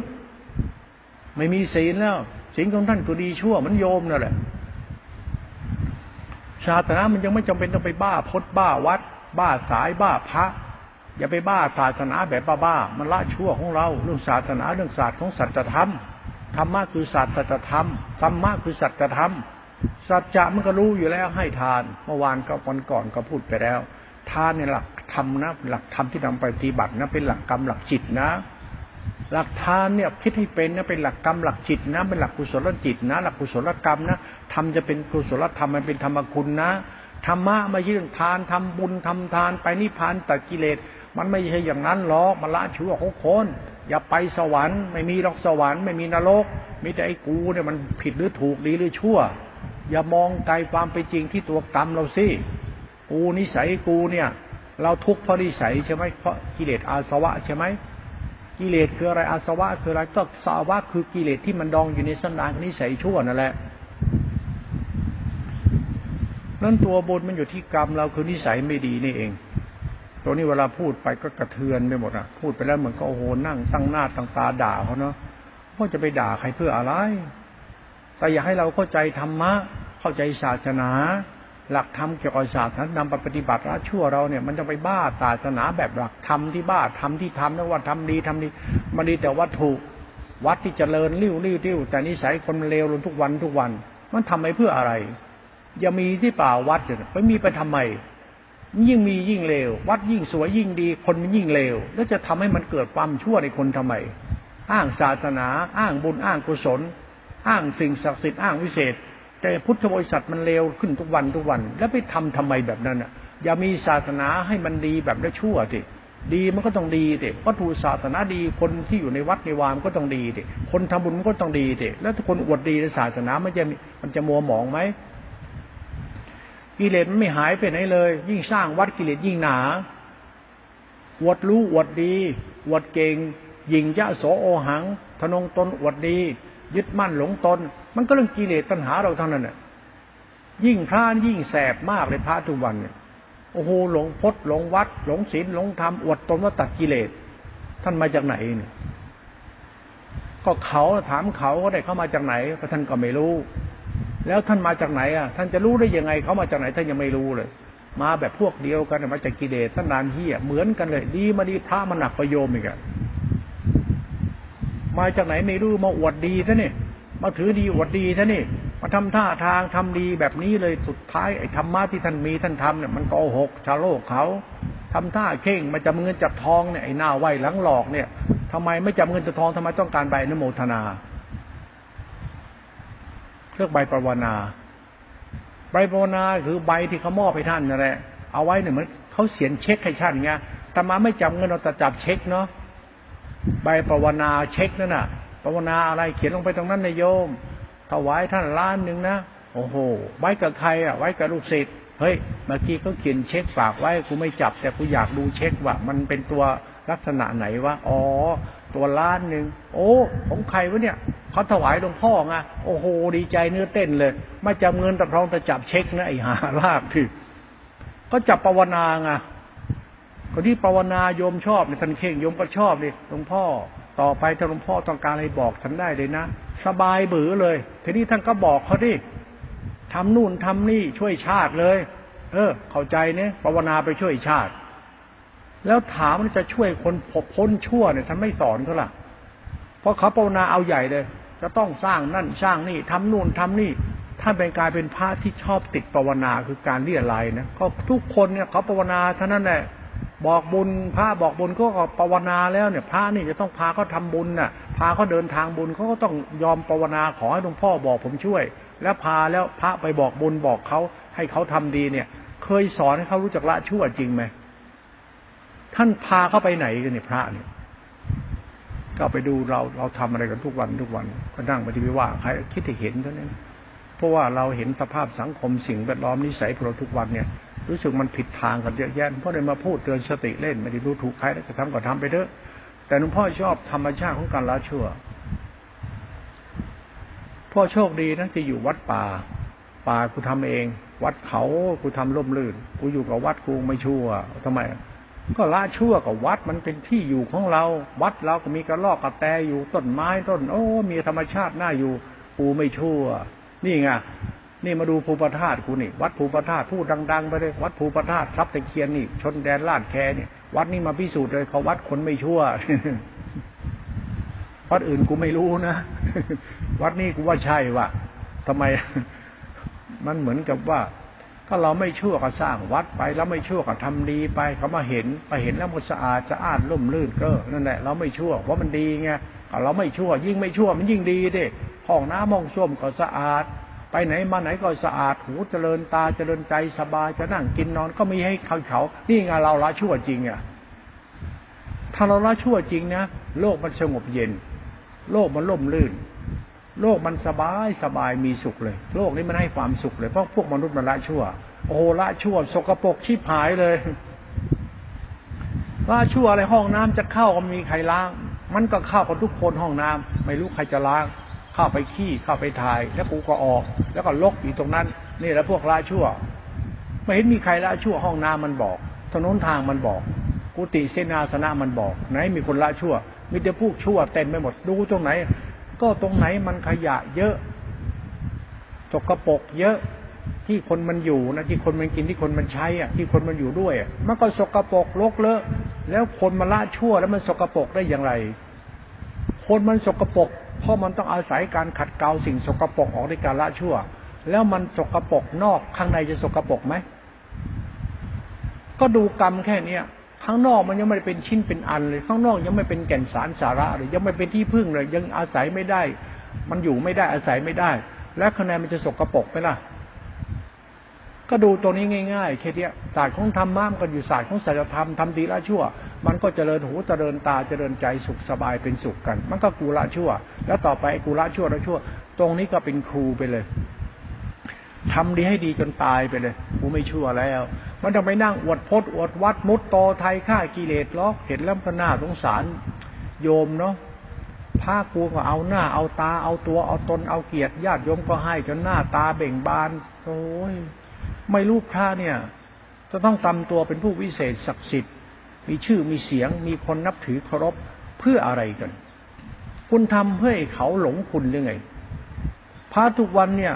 ไม่มีศีลแล้วศีลของท่านก็ดีชั่วมันโยมนั่นแหละศาสนามันยังไม่จำเป็นต้องไปบ้าพดบ้าวัด บ้าสายบ้าพระ อย่าไปบ้าศาสนาแบบบ้าๆมันละชั่วของเรา เรื่องศาสนาเรื่องศาสตร์ของสัจธรรมธรรมะคือศาสตร์สัจธรรมธรรมะคือสัจธรรมสัจจะมันก็รู้อยู่แล้วให้ทาน เมื่อวานก็วันก่อนก็พูดไปแล้ว ทานในหลักธรรมนะหลักธรรมที่นำไปปฏิบัตินะเป็นหลักกรรมหลักจิตนะ หลักทานเนี่ยคิดให้เป็นนะเป็นหลักกรรมหลักจิตนะ เป็นหลักกุศลจิตนะ หลักกุศลกรรมนะทำจะเป็นกุศลธรรมมันเป็นธรรมคุณนะธรรมะมายื่นทานทำบุญทำทานไปนิพพานตัดกิเลส มันไม่ใช่อย่างนั้นหรอกมันละชั่วของคนอย่าไปสวรรค์ไม่มีหรอกสวรรค์ไม่มีนรกมีแต่ไอ้กูเนี่ยมันผิดหรือถูกดีหรือชั่ว อย่ามองไกลความเป็นจริงที่ตัวกรรมเราสิกูนิสัยกูเนี่ย เราทุกข์เพราะนิสัยใช่ไหมเพราะกิเลสอาสวะใช่ไหมกิเลสคืออะไรอาสวะคืออะไรก็สาวะคือกิเลสที่มันดองอยู่ในสันดานนิสัยชั่วนั่นแหละนั้นตัวบนมันอยู่ที่กรรมเราคือนิสัยไม่ดีนี่เอง ตัวนี้เวลาพูดไปก็กระเทือนไปหมดอะ พูดไปแล้วเหมือนก็โอ้โหนั่งตั้งหน้าตั้งตาด่าเขาเนาะพ่อจะไปด่าใครเพื่ออะไร แต่อยากให้เราเข้าใจธรรมะ เข้าใจศาสนา หลักธรรมเกี่ยวกับศาสนานาไปปฏิบัติละชั่วเราเนี่ย มันจะไปบ้าศาสนาแบบหลักธรรมที่บ้าธรรมที่ทำนะว่าทำดีทำดีมันดีแต่วัตถุวัดที่เจริญริ้วริ้วริ้วแต่นิสัยคนเลวลงทุกวันทุกวัน มันทำไปเพื่ออะไร อย่ามีที่เปล่าวัดเนี่ยไปมีไปทำไม ยิ่งมียิ่งเลว วัดยิ่งสวยยิ่งดี คนมันยิ่งเลว แล้วจะทำให้มันเกิดความชั่วในคนทำไม อ้างศาสนา อ้างบุญ อ้างกุศล อ้างสิ่งศักดิ์สิทธิ์ อ้างวิเศษ แต่พุทธบริษัทมันเลวขึ้นทุกวันทุกวัน แล้วไปทำทำไมแบบนั้นอะ อย่ามีศาสนาให้มันดีแบบได้ชั่วสิดีมันก็ต้องดีสิวัตถุศาสนาดี คนที่อยู่ในวัดในวามก็ต้องดีสิคนทำบุญมันก็ต้องดีสิแล้วถ้าคนอวดดีในศาสนามันจะมันจะมัวหมองไหม กิเลสมันไม่หายไปไหนเลย ยิ่งสร้างวัดกิเลสยิ่งหนาอวดรู้อวดดีอวดเก่ง ยิงยะโสโอหัง ทนงตนอวดดี ยึดมั่นหลงตน มันก็เรื่องกิเลสตัณหาเราเท่านั้นน่ะยิ่งพระยิ่งแสบมากเลยพระทุกวันเนี่ยโอ้โหหลงพดหลงวัด หลงศีลหลงธรรมอวดตนว่าตัดกิเลส ท่านมาจากไหนเนี่ยก็เขาถามเขาก็ได้เข้ามาจากไหนก็ท่านก็ไม่รู้ แล้วท่านมาจากไหนอะท่านจะรู้ได้ยังไงเขามาจากไหนท่านยังไม่รู้เลย มาแบบพวกเดียวกันมาจากกิเลสท่านนานเฮียเหมือนกันเลย ดีมาดีพระมันหนักประโยมอีกอะมาจากไหนไม่รู้มาอวดดีซะนี่มาถือดีอวดดีซะนี่มาทำท่าทางทำดีแบบนี้เลยสุดท้ายไอ้ธรรมะที่ท่านมีท่านทำเนี่ยมันโกหกชาวโลกเขาทำท่าเข่งมาจับเงินจับทองเนี่ยไอ้หน้าไหวหลังหลอกเนี่ยทำไมไม่จับเงินจับทองทำไมต้องการใบนโมทนา เลือกใบปรวนา ใบปรวนาคือใบที่เขามอบให้ท่านนั่นแหละเอาไว้เนี่ยเหมือนเขาเสียนเช็คให้ท่านไงธรรมะไม่จับเงินเราแต่จับเช็คเนาะใบปรวนาเช็คนั่นน่ะปรวนาอะไรเขียนลงไปตรงนั้นนายโยมถวายท่านล้านหนึ่งนะโอ้โหไว้กับใครอะ ไว้กับลูกศิษย์เฮ้ยเมื่อกี้เขาเขียนเช็คฝากไว้กูไม่จับ แต่กูอยากดูเช็คว่า มันเป็นตัวลักษณะไหนวะอ๋อ ตัวล้านหนึ่งโอ้ของใครวะเนี่ยเขาถวายหลวงพ่อไงโอ้โหดีใจเนื้อเต้นเลย ไม่จับเงินต่พรอมจะจับเช็คนะไอ้หาลากที่ก็จับปวนาไงคนที่ปวนาโยมชอบเนี่ยท่านเข่งโยมก็ชอบเลยหลวงพ่อต่อไปถ้าหลวงพ่อต้องการอะไรบอกฉันได้เลยนะ สบายเบือเลย ทีนี้ท่านก็บอกเขาดิทำนู่นทำนี่ช่วยชาติเลย เออ เข้าใจเนี่ยภาวนาไปช่วยชาติ แล้วถามมันจะช่วยคนพ้นชั่วเนี่ยท่านไม่สอนเขาล่ะ เพราะเขาภาวนาเอาใหญ่เลย จะต้องสร้างนั่นสร้างนี่ทำนู่นทำนี่ท่านเป็นกลายเป็นพระที่ชอบติดภาวนาคือการเรียรายนะก็ทุกคนเนี่ยเขาภาวนาท่านั้นแหละบอกบุญพระบอกบุญก็ภาวนาแล้วเนี่ย พระนี่จะต้องพาเขาทาบุญน่ะ พาเขาเดินทางบุญเขาก็ต้องยอมภาวนาขอให้หลวงพ่อบอกผมช่วย แล้วพาแล้วพระไปบอกบุญบอกเขาให้เขาทำดีเนี่ย เคยสอนให้เขารู้จักละชั่วจริงไหม ท่านพาเขาไปไหนกันเนี่ยพระเนี่ยก็ไปดูเราเราทำอะไรกันทุกวันทุกวัน ก็นั่งปฏิบัติว่าใครคิดให้เห็นเท่านั้นเพราะว่าเราเห็นสภาพสังคมสิ่งแวดล้อมนิสัยของเราทุกวันเนี่ย รู้สึกมันผิดทางกันเยอะแยะเพราะเลยมาพูดเตือนสติเล่นไม่ได้รู้ถูกใครแล้วจะทำก็ทำไปเถอะ แต่หลวงพ่อชอบธรรมชาติของการละชั่วพ่อโชคดีนะที่อยู่วัดป่า ป่ากูทำเอง วัดเขากูทำร่มรื่นกูอยู่กับวัดกูไม่ชั่วทำไม ก็ละชั่วกับวัดมันเป็นที่อยู่ของเรา วัดเราก็มีกระรอกกระแตอยู่ต้นไม้ต้น โอ้ มีธรรมชาติน่าอยู่กูไม่ชั่ว นี่ไงนี่มาดูภูปธาตุกูนี่ วัดภูปธาตุพูดดัง ๆ ไปเลย วัดภูปธาตุทรัพย์ตะเคียนนี่ชนแดนลาดแคเนี่ยวัดนี้มาพิสูจน์เลยเขาวัดคนไม่ชั่ววัดอื่นกูไม่รู้นะวัดนี้กูว่าใช่ว่ะทำไมมันเหมือนกับว่า ถ้าเราไม่ชั่วก็สร้างวัดไป แล้วไม่ชั่วก็ทำดีไปเขามาเห็นไปเห็นแล้วมันสะอาดจะอาดร่มรื่นก็นั่นแหละเราไม่ชั่วเพราะมันดีไงเราไม่ชั่ว ยิ่งไม่ชั่วมันยิ่งดีดิห้องน้ำห้องส้วมก็สะอาด ไปไหนมาไหนก็สะอาดหูเจริญตาเจริญใจสบายจะนั่งกินนอนก็มีให้เขาเขา นี่ไงเราละชั่วจริงอะถ้าเราละชั่วจริงนะโลกมันสงบเย็น โลกมันล่มลื่น โลกมันสบายสบายมีสุขเลย โลกนี้มันให้ความสุขเลยเพราะพวกมนุษย์มันละชั่ว โอ้ละชั่วสกปรกชิบหายเลยละชั่วอะไรห้องน้ำจะเข้าก็มีใครล้าง มันก็เข้ากันทุกคนห้องน้ำไม่รู้ใครจะล้าง เข้าไปขี้เข้าไปถ่าย แล้วกูก็ออก แล้วก็ลกอยู่ตรงนั้น นี่แหละพวกละชั่ว ไม่เห็นมีใครละชั่วห้องน้ำมันบอก ถนนทางมันบอก กุฏิเสนาสนะมันบอก ไหนมีคนละชั่วมีแต่พวกชั่วเต็มไปหมดดูตรงไหน ก็ตรงไหนมันขยะเยอะตกกระปกเยอะที่คนมันอยู่นะที่คนมันกินที่คนมันใช้อะที่คนมันอยู่ด้วยมันก็สกรปรกลกเลอะ แล้วคนมาละชั่วแล้วมันสกรปรกได้อย่างไร คนมันสกรปรกเพราะมันต้องอาศัยการขัดเกลาสิ่งสกปรกออกในการละชั่ว แล้วมันสกปรกนอกข้างในจะสกปรกไหมก็ดูกรรมแค่เนี้ย ข้างนอกมันยังไม่เป็นชิ้นเป็นอันเลย ข้างนอกยังไม่เป็นแก่นสารสาระเลยยังไม่เป็นที่พึ่งเลย ยังอาศัยไม่ได้ มันอยู่ไม่ได้อาศัยไม่ได้ แล้วข้างในมันจะสกปรกไหมล่ะ ก็ดูตัวนี้ง่ายๆแค่นี้ศาสตร์ของธรรมะมันก็อยู่ศาสตร์ของศีลธรรมทำดีละชั่ว มันก็เจริญหูเจริญตาเจริญใจสุขสบายเป็นสุขกัน มันก็กูละชั่ว แล้วต่อไปกูละชั่วละชั่ว ตรงนี้ก็เป็นครูไปเลยทำดีให้ดีจนตายไปเลย กูไม่ชั่วแล้ว มันต้องไปนั่งอวดพจน์อวดวัดมุดโตไทยฆ่ากิเลสล็อกเห็นแล้วก็น่าสงสารโยมเนาะพระกูก็เอาหน้า เอาตาเอาตัวเอาตนเอาเกียรติญาติโยมก็ให้จนหน้าตาเบ่งบานโอ้ยไม่รู้พระเนี่ย จะต้องตำตัวเป็นผู้วิเศษศักดิ์สิทธิ์ มีชื่อมีเสียง มีคนนับถือเคารพเพื่ออะไรกัน คุณทำเพื่อให้เขาหลงคุณหรือไงพระทุกวันเนี่ย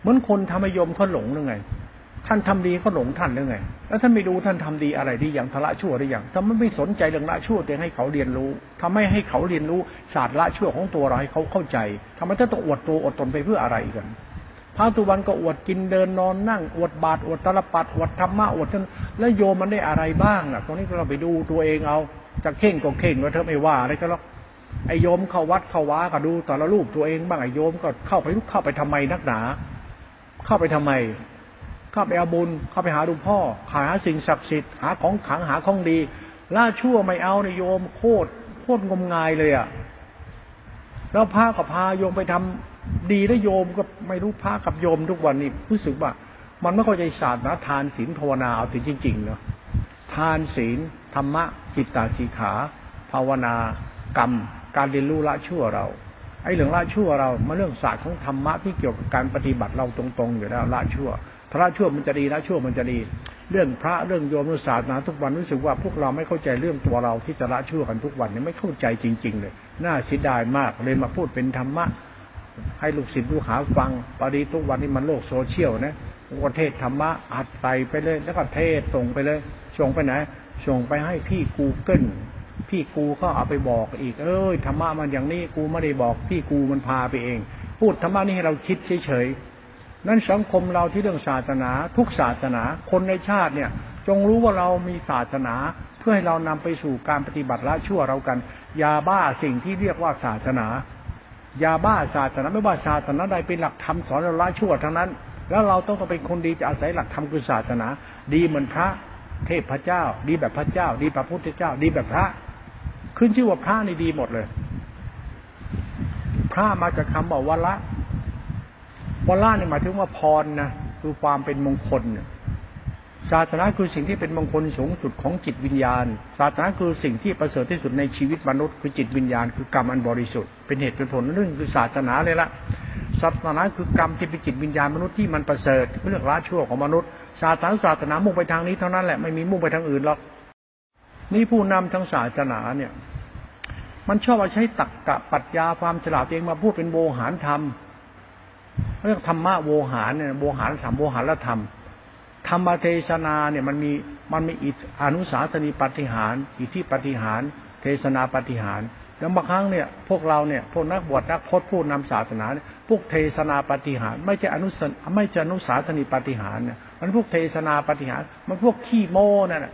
เหมือนคนทำให้โยมเขาหลงหรือไง ท่านทำดีก็หลงท่านหรือไง แล้วท่านไม่ดูท่านทำดีอะไรดีอย่างทละชั่วหรือยังทำไมไม่สนใจเรื่องละชั่วแต่ให้เขาเรียนรู้ทำให้ให้เขาเรียนรู้ศาสตร์ละชั่วของตัวเราให้เขาเข้าใจทำไมท่านต้องอวดตัวอดตนไปเพื่ออะไรกัน พระทุวันก็อวดกินเดินนอนนั่งอวดบาทอวดตลปัดอวดธรรมะอวดท่านแล้วโยมมันได้อะไรบ้างอะตรงนี้เราไปดูตัวเองเอาจะเข่งก็เข่งแล้วเธอไม่ว่าอะไรก็แล้วไอโยมเข้าวัดเข้าว้าก็ดูแต่ละรูปตัวเองบ้างไอโยมก็เข้าไปลุกเข้าไปทำไมนักหนา เข้าไปทำไม เข้าไปเอาบุญ เข้าไปหาดูพ่อ หาสิ่งศักดิ์สิทธิ์หาของขังหาของดีล่าชั่วไม่เอาในโยมโคตรโคตรงมงายเลยอะแล้วพากับพาโยมไปทำดีแล้วโยมก็ไม่รู้พากับโยมทุกวันนี้รู้สึกว่า มันไม่เข้าใจศาสตร์นะทานศีลภาวนาเอาถึงจริงๆเนาะทานศีลธรรมะจิตตาสีขา ภาวนากรรม การเรียนรู้ละชั่วเราไอ้เรื่องละชั่วเรามาเรื่องศาสตร์ของธรรมะที่เกี่ยวกับการปฏิบัติเราตรงๆอยู่แล้วละชั่ว พระชั่วมันจะดีละชั่วมันจะดี เรื่องพระเรื่องโยมเรื่องศาสนาทุกวันรู้สึกว่าพวกเราไม่เข้าใจเรื่องตัวเราที่จะละชั่วกันทุกวันเนี่ยไม่เข้าใจจริง ๆ เลย น่าเสียดายมากเลยมาพูดเป็นธรรมะให้ลูกศิษย์ลูกหาฟังปอดีทุกวันนี้มันโลกโซเชียลนะประเทศธรรมะอัดไปไปเลย แล้วก็เทศส่งไปเลยส่งไปไหนส่งไปให้พี่กูเกิลพี่กูก็เอาไปบอกอีก เอ้ยธรรมะมันอย่างนี้กูไม่ได้บอก พี่กูมันพาไปเอง พูดธรรมะนี่ให้เราคิดเฉย นั้นสังคมเราที่เรื่องศาสนา ทุกศาสนาคนในชาติเนี่ย จงรู้ว่าเรามีศาสนา เพื่อให้เรานำไปสู่การปฏิบัติละชั่วเรากันยาบ้าสิ่งที่เรียกว่าศาสนายาบ้าศาสนาไม่ว่าศาสนาใดเป็นหลักธรรมสอนเราละชั่วทั้งนั้น แล้วเราต้องเป็นคนดีจะอาศัยหลักธรรมคือศาสนา ดีเหมือนพระ เทพพระเจ้า ดีแบบพระเจ้า ดีแบบพุทธเจ้า ดีแบบพระ ขึ้นชื่อว่าพระนี่ดีหมดเลยพระมาจากคำว่าวละ วละนี่หมายถึงว่าพรนะคือความเป็นมงคลศาสนาคือสิ่งที่เป็นมงคลสูงสุดของจิตวิญญาณ ศาสนาคือสิ่งที่ประเสริฐที่สุดในชีวิตมนุษย์คือจิตวิญญาณคือกรรมอันบริสุทธิ์เป็นเหตุเป็นผลเรื่องคือศาสนาเลยละศาสนาคือกรรมที่เป็นจิตวิญญาณมนุษย์ที่มันประเสริฐเรื่องละชั่วของมนุษย์ ศาสนาศาสนามุ่งไปทางนี้เท่านั้นแหละไม่มีมุ่งไปทางอื่นหรอกนี่ผู้นำทางศาสนาเนี่ย มันชอบเอาใช้ตักกะปัญญาความฉลาดเองมาพูดเป็นโวหารธรรม เรื่องธรรมะโวหารเนี่ยโวหารธรรมโวหารธรรม ธรรมเทศนาเนี่ยมันมีมันมีอิอนุสาสนีปฏิหารอิทธิปฏิหาร เทศนาปฏิหารแล้วบางครั้งเนี่ยพวกเราเนี่ยพวกนักบวชนักพจน์ผู้นำศาสนาเนี่ยพวกเทศนาปฏิหารไม่ใช่อนุสไม่ใช่อนุสาสนีปฏิหารเนี่ยมันพวกเทศนาปฏิหารมันพวกขี้โม้นั่นแหละ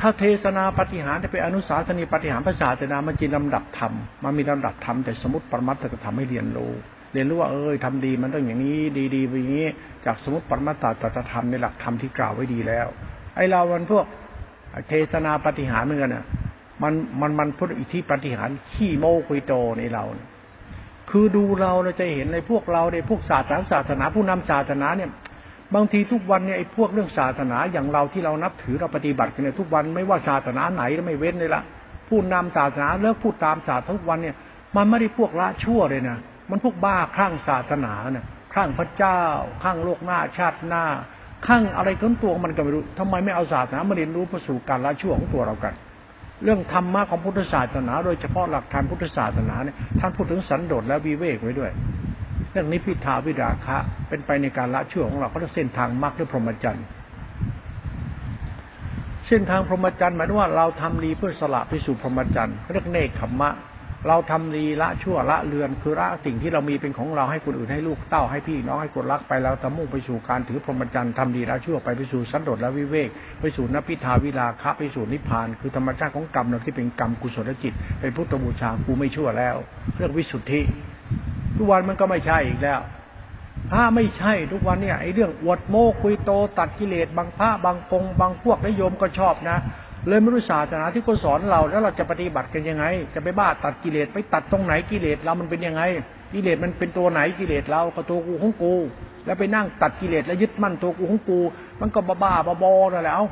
ถ้าเทศนาปฏิหารจะเป็นอนุสาสนีปฏิหารภาษาศาสนามันจีลำดับธรรมมันมีลำดับธรรมแต่สมมติปรมัตถจะทำให้เรียนรู้เรียนรู้ว่าเอ้ยทำดีมันต้องอย่างนี้ดีๆอย่างนี้ จากสมมติปรมัตถจะธรรมในหลักธรรมที่กล่าวไว้ดีแล้ว ไอเรามันพวกเทศนาปฏิหารเหมือนกันอะมันมันมันพุทธอิทธิปฏิหารขี้โมคุยโตในเรา คือดูเราเราจะเห็นในพวกเราในพวกศาสนาศาสนาผู้นำศาสนาเนี่ย บางทีทุกวันเนี่ยไอ้พวกเรื่องศาสนาอย่างเราที่เรานับถือเราปฏิบัติกันเนี่ยทุกวันไม่ว่าศาสนาไหนไม่เว้นเลยละผู้นำศาสนาเลิกพูดตามศาสนาทุกวันเนี่ย มันไม่ได้พวกละชั่วเลยนะมันพวกบ้าคลั่งศาสนาเนี่ยคลั่งพระเจ้าคลั่งโลกหน้าชาติหน้าคลั่งอะไรกันตัวมันก็ไม่รู้ทำไมไม่เอาศาสนามาเรียนรู้ประสู่การละชั่วของตัวเรากัน เรื่องธรรมะของพุทธศาสนา โดยเฉพาะหลักธรรมพุทธศาสนาเนี่ยท่านพูดถึงสันโดษและวิเวกไว้ด้วย เรื่องนี้พิทาวิราคะ เป็นไปในการละชั่วของเราก็จะเส้นทางมรรคหรือพรหมจรรย์เส้นทางพรหมจรรย์หมายถึงว่าเราทำดีเพื่อสละไปสู่พรหมจรรย์เขาเรียกเนคขมมะ เราทำดีละชั่วละเลือนคือละสิ่งที่เรามีเป็นของเราให้คนอื่นให้ลูกเต้าให้พี่น้องให้คนรักไปแล้วทำมุ่งไปสู่การถือพรหมจรรย์ทำดีละชั่วไปไปสู่สันโดษและวิเวก ไปสู่นพิทาวิลาคะไปสู่นิพพาน คือธรรมชาติของกรรมเราที่เป็นกรรมกุศลจิต เป็นพุทธบูชากูไม่ชั่วแล้ว เรื่องวิสุทธิ ทุกวันมันก็ไม่ใช่อีกแล้ว ถ้าไม่ใช่ทุกวันเนี่ยไอ้เรื่องอวดโม้คุยโตตัดกิเลสบางพระบางกงบางพวกนิยมก็ชอบนะ เลยไม่รู้ศาสนาที่เขาสอนเราแล้วเราจะปฏิบัติกันยังไง จะไปบ้าตัดกิเลสไปตัดตรงไหนกิเลสเรามันเป็นยังไง กิเลสมันเป็นตัวไหนกิเลสเราก็ตัวกูของกู แล้วไปนั่งตัดกิเลสแล้วยึดมั่นตัวกูของกู มันก็บ้าบ้าบอๆนั่นแหละเอา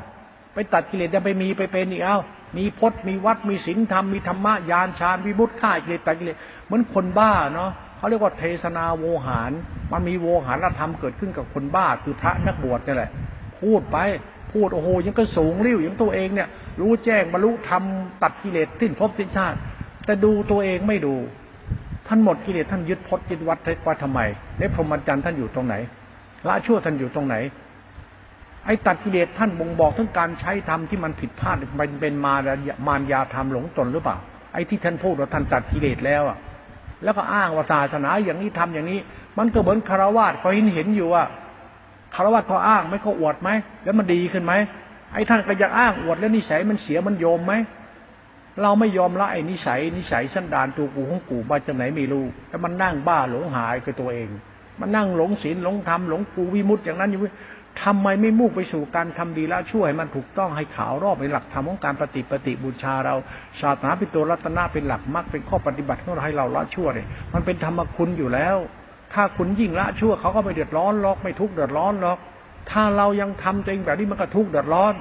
ไปตัดกิเลสจะไปมีไปเป็นอีกเอามีพจน์มีวัดมีศีลธรรมมีธรรมะยานฌานวิบุตข่ายกิเลสตัดกิเลสเหมือนคนบ้าเนาะเขาเรียกว่าเทศนาโวหาร มันมีโวหารธรรมเกิดขึ้นกับคนบ้าคือพระนักบวชนี่แหละ พูดไป พูดโอ้โหยังก็สูงริ้วอยังตัวเองเนี่ย รู้แจ้งบรรลุธรรมตัดกิเลสสิ้นภพสิ้นชาติ แต่ดูตัวเองไม่ดู ท่านหมดกิเลสท่านยึดพจน์ยึดวัดว่าทำไมในพรหมจรรย์ท่านอยู่ตรงไหนละชั่วท่านอยู่ตรงไหน ไอ้ตัดกิเลสท่านบ่งบอกถึงการใช้ธรรมที่มันผิดพลาดเป็นเป็นมารมารยาธรรมหลงตนหรือเปล่า ไอ้ที่ท่านพูดว่าท่านตัดกิเลสแล้วอะแล้วก็อ้างว่าศาสนาอย่างนี้ทำอย่างนี้ มันก็เหมือนคารวาสเขาเห็นเห็นอยู่ว่า คารวะเขาอ้างไม่เขาอวดไหมแล้วมันดีขึ้นไหมไอ้ท่านก็ยากอ้างอวดแล้วนิสัยมันเสียมันโยมไหมเราไม่ยอมละไอ้นิสัยนิสัยสันดานตัวกูของกูมาจากไหนไม่รู้แล้วมันนั่งบ้าหลงหายกับตัวเอง มันนั่งหลงศีลหลงธรรมหลงกูวิมุตอย่างนั้นอยู่ทำไมไม่มุ่งไปสู่การทำดีละช่วยมันถูกต้องให้ขาวรอบเป็นหลักธรรมของการปฏิปฏิบูชาเราศาสนาเป็นตัวรัตนาเป็นหลักมรรคเป็นข้อปฏิบัติของเราให้เราละชั่วเลยมันเป็นธรรมคุณอยู่แล้ว ถ้าคุณยิ่งละชั่วเขาก็ไม่เดือดร้อนหรอกไม่ทุกข์เดือดร้อนหรอก ถ้าเรายังทำตัวเองแบบนี้มันก็ทุกข์เดือดร้อน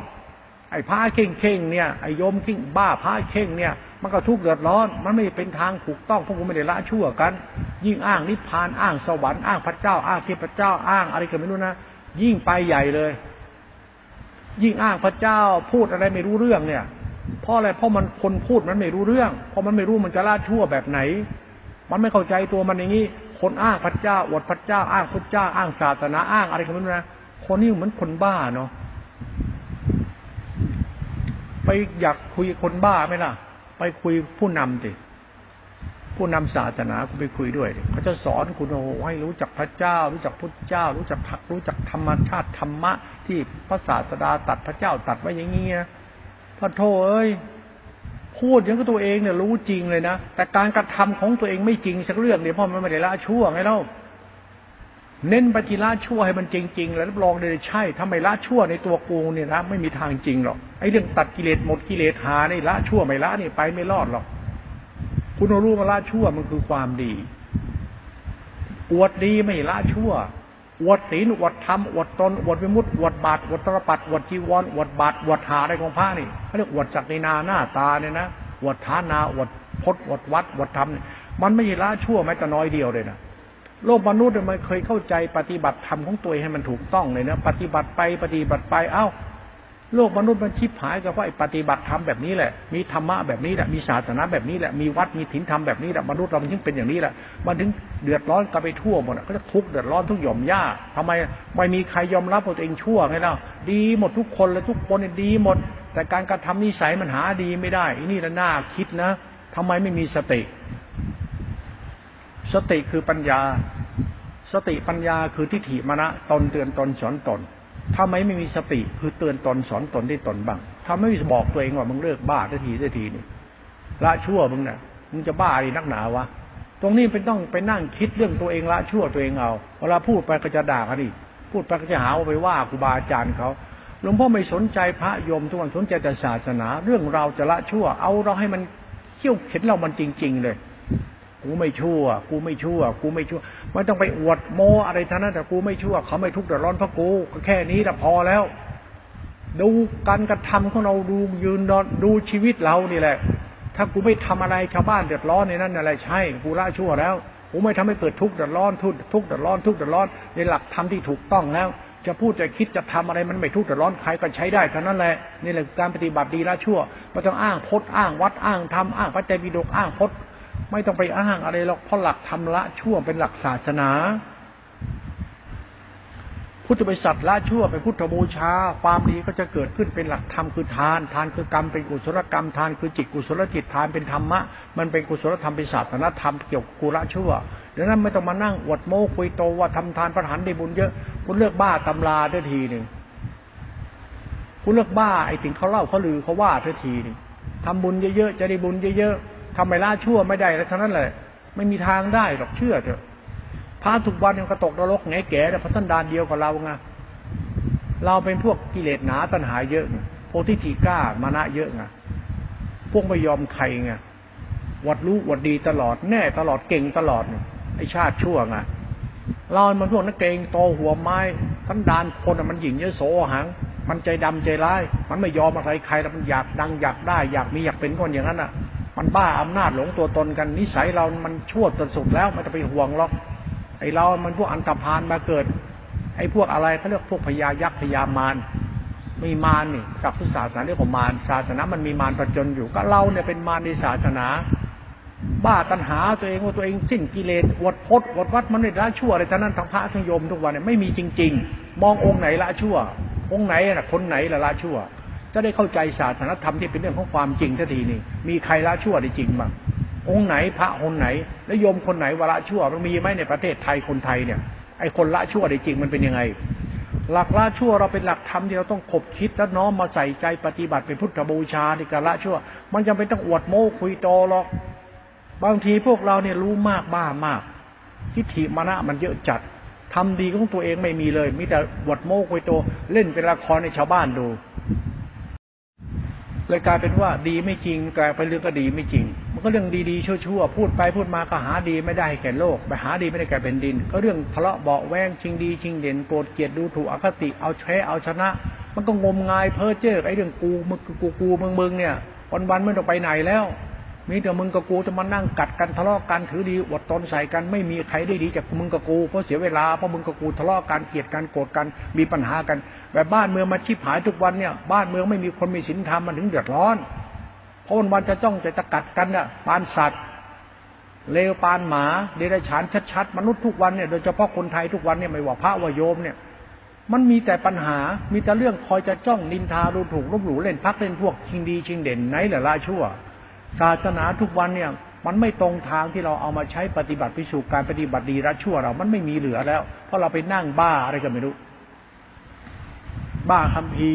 ไอ้ผ้าเข่งเข่งเนี่ยไอ้โยมขิ้งบ้าผ้าเข่งเนี่ย มันก็ทุกข์เดือดร้อน มันไม่เป็นทางถูกต้องพวกคุณไม่ได้ละชั่วกัน ยิ่งอ้างนิพพานอ้างสวรรค์อ้างพระเจ้าอ้างเทพเจ้าอ้างอะไรกันไม่รู้นะยิ่งไปใหญ่เลย ยิ่งอ้างพระเจ้าพูดอะไรไม่รู้เรื่องเนี่ยเพราะอะไรเพราะมันคนพูดมันไม่รู้เรื่องเพราะมันไม่รู้มันจะละชั่วแบบไหน มันไม่เข้าใจตัวมันอย่างนี้ คนอ้างพระเจ้าอวดพระเจ้า อ้างพระเจ้า อ้างศาสนาอ้างอะไรกันไม่รู้นะคนนี้เหมือนคนบ้าเนาะไปอยากคุยคนบ้าไหมล่ะ ไปคุยผู้นำสิผู้นำศาสนาคุณไปคุยด้วยเขาจะสอนคุณโอ้ให้รู้จักพระเจ้า รู้จักพุทธเจ้า รู้จักพักรู้จักธรรมชาติธรรมะ ที่พระศาสดาตัดพระเจ้าตัดไว้อย่างนี้นะพระโทเอ้ย พูดอย่างกับตัวเองเนี่ยรู้จริงเลยนะ แต่การกระทำของตัวเองไม่จริงสักเรื่องเนี่ยพราะมันไม่ได้ละชั่วไงเล่าเน้นปฏิละชั่วให้มันจริง ๆ แล้วรับรองเลยใช่ถ้าไมละชั่วในตัวกูเนี่ยนะไม่มีทางจริงหรอกไอ้เรื่องตัดกิเลสหมดกิเลสหาในละชั่วไม่ละนี่ไปไม่รอดหรอก คุณรู้มาละชั่วมันคือความดีอวดดีไม่ละชั่ว อวดศีลอวดธรรมอวดตนอวดวิมุตติอวดบาตรอวดตรปัดอวดจีวรอวดบาตรอวดหาอะไรของพระนี่เขาเรียกอวดจักในนาหน้าตาเนี่ยนะอวดฐานาอวดพจน์อวดวัดอวดธรรมมันไม่ละชั่วแม้แต่น้อยเดียวเลยนะโลกมนุษย์มันเคยเข้าใจปฏิบัติธรรมของตัวให้มันถูกต้องเลยนะปฏิบัติไปปฏิบัติไปเอ้า โลกมนุษย์มันชิบหายกับว่าไอ้ปฏิบัติธรรมแบบนี้แหละ มีธรรมะแบบนี้แหละ มีศาสนาแบบนี้แหละ มีวัด มีถิ่นธรรมแบบนี้แหละ มนุษย์เรามันถึงเป็นอย่างนี้แหละ มันถึงเดือดร้อนกันไปทั่วหมดก็จะทุกข์เดือดร้อนทุกหย่อมย่าทำไมไม่มีใครยอมรับตัวเองชั่วไงเล่าดีหมดทุกคนเลยทุกคนดีหมด แต่การกระทำนิสัยมันหาดีไม่ได้อันนี้ละน่าคิดนะทำไมไม่มีสติ สติคือปัญญา สติปัญญาคือทิฏฐิมณะตนเตือนตนสอนตน ถ้าไม่ไม่มีสติคือเตือนตนสอนตนได้ตนบ้างถ้าไม่มีบอกตัวเองว่ามึงเลิกบ้าทันทีทันทีนี่ละชั่วมึงเนี่ยมึงจะบ้าอะไรนักหนาวะตรงนี้เป็นต้องไปนั่งคิดเรื่องตัวเองละชั่วตัวเองเอาเวลาพูดไปก็จะด่ากันอีกพูดไปก็จะหาว่าไปว่าครูบาอาจารย์เขาหลวงพ่อไม่สนใจพระยมทุกวันสนใจแต่ศาสนา เรื่องเราจะละชั่ว เอาเราให้มันเขี่ยวเข็นเรามันจริง ๆ เลย กูไม่ชั่ว กูไม่ชั่ว กูไม่ชั่ว ไม่ต้องไปอวดโมอะไรท่านั้นแต่กูไม่ชั่ว เขาไม่ทุกข์เดือดร้อนเพราะกูก็แค่นี้แต่พอแล้ว ดูการกระทำของเราดูยืนนอนดูชีวิตเรานี่แหละ ถ้ากูไม่ทำอะไรชาวบ้านเดือดร้อนในนั้นอะไรใช่ กูละชั่วแล้ว กูไม่ทำให้เกิดทุกข์เดือดร้อนทุกข์ทุกข์เดือดร้อนทุกข์เดือดร้อนในหลักธรรมที่ถูกต้องแล้ว จะพูดจะคิดจะทำอะไรมันไม่ทุกข์เดือดร้อนใครก็ใช้ได้เท่านั้นแหละนี่แหละการปฏิบัติดีละชั่วไม่ต้องอ้างพจน์อ้างวัดอ้างธรรมอ้างพระเจ้าปิฎกอ้างพจน์ ไม่ต้องไปอ้างอะไรหรอกเพราะหลักธรรมละชั่วเป็นหลักศาสนา พุทธบริษัทละชั่วเป็นพุทธบูชา ความดีก็จะเกิดขึ้นเป็นหลักธรรมคือทาน ทานคือกรรมเป็นกุศลกรรม ทานคือจิตกุศลจิตทานเป็นธรรมะ มันเป็นกุศลธรรมเป็นศาสนธรรมเกี่ยวกับกุละชั่วดังนั้นไม่ต้องมานั่งอวดโม้คุยโตว่าทำทานประหารได้บุญเยอะ คุณเลือกบ้าตำราได้ทีหนึ่งคุณเลือกบ้าไอ้ถึงเขาเล่าเขาลือเขาว่าเท่ทีหนึ่งทำบุญเยอะๆจะได้บุญเยอะๆ ทำไม่ละชั่วไม่ได้แล้วเท่านั้นแหละไม่มีทางได้หรอกเชื่อเถอะพระทุกวันยังกระตกนรกไงแก่แต่พระสันดานเดียวกับเราไงเราเป็นพวกกิเลสหนาตัณหาเยอะโพธิจิก้ามานะเยอะไงพวกไม่ยอมใครไงวัดรู้วัดดีตลอดแน่ตลอดเก่งตลอดไอชาติชั่วไงเรามันพวกนักเกงโตหัวไม้ทันดานคนมันหญิงเยอะโสหัง มันใจดำใจร้าย มันไม่ยอมอะไรใครแล้วมันอยากดังอยากได้ อยากมีอยากเป็นคนอย่างนั้นอะ มันบ้าอำนาจหลงตัวตนกัน นิสัยเรามันชั่วจนสุดแล้วไม่ต้องไปห่วงหรอกไอเรามันพวกอันตรพานมาเกิด ไอพวกอะไรเขาเรียกพวกพญายักษ์พญามารมีมารนี่กับพุทธศาสนาเรียกว่ามารศาสนามันมีมารประจนอยู่ก็เราเนี่ยเป็นมารในศาสนา บ้าตัณหาตัวเองว่าตัวเองสิ้นกิเลสวดพดวดวัดมันไม่ละชั่วอะไรท่านั้นทางพระทั้งโยมทุกวันเนี่ยไม่มีจริง ๆ มององค์ไหนละชั่ว องค์ไหนน่ะคนไหนละละชั่ว จะได้เข้าใจศาสนธรรมที่เป็นเรื่องของความจริงทันทีนี่มีใครละชั่วได้จริงบ้างองค์ไหนพระองคนไหนและโยมคนไหนวละชั่วมันมีไหมในประเทศไทยคนไทยเนี่ยไอ้คนละชั่วได้จริงมันเป็นยังไง หลักละชั่วเราเป็นหลักธรรมที่เราต้องขบคิดและน้อมมาใส่ใจปฏิบัติเป็นพุทธบูชาในการละชั่ว มันจะไม่ต้องอวดโม้คุยโตหรอก บางทีพวกเราเนี่ยรู้มากบ้ามาก ทิฏฐิมานะมันเยอะจัดทำดีของตัวเองไม่มีเลย มีแต่อวดโม้คุยโตเล่นเป็นละครในชาวบ้านดู เลยกลายเป็นว่าดีไม่จริงกลายเป็นเรื่องก็ดีไม่จริง มันก็เรื่องดีๆชั่วๆพูดไปพูดมาก็หาดีไม่ได้แก่โลกไปหาดีไม่ได้แก่แผ่นดิน ก็เรื่องทะเลาะเบาแวงชิงดีชิงเด่นโกรธเกลียดดูถูกอคติเอาแช้เอาชนะ มันก็งมงายเพ้อเจ้อไอ้เรื่องกูมึงกูกูมึงมึงเนี่ยวันๆไม่ต้องไปไหนแล้ว มีแต่มึงกับกูจะมานั่งกัดกันทะเลาะกันถือดีอดตนใส่กันไม่มีใครได้ดีจากมึงกับกูเพราะเสียเวลาเพราะมึงกับกูทะเลาะกันเกลียดกันโกรธกันมีปัญหากันแบบบ้านเมืองมาชิบหายทุกวันเนี่ย บ้านเมืองไม่มีคนมีศีลธรรมมันถึงเดือดร้อนเพราะวันวันจะจ้องจะตะกัดกันเนี่ยปานสัตว์เลวปานหมาเดรัจฉานชัดๆมนุษย์ทุกวันเนี่ยโดยเฉพาะคนไทยทุกวันเนี่ยไม่ว่าพระว่าโยมเนี่ย มันมีแต่ปัญหามีแต่เรื่องคอยจะจ้องนินทาดูถูกลบหลู่เล่นพักเล่นพวกชิงดีชิงเด่นไหนแหละละชั่ว ศาสนาทุกวันเนี่ย มันไม่ตรงทางที่เราเอามาใช้ปฏิบัติพิสูจน์การปฏิบัติดีละชั่วเรา มันไม่มีเหลือแล้ว เพราะเราไปนั่งบ้าอะไรกันไม่รู้ บ้าคำพี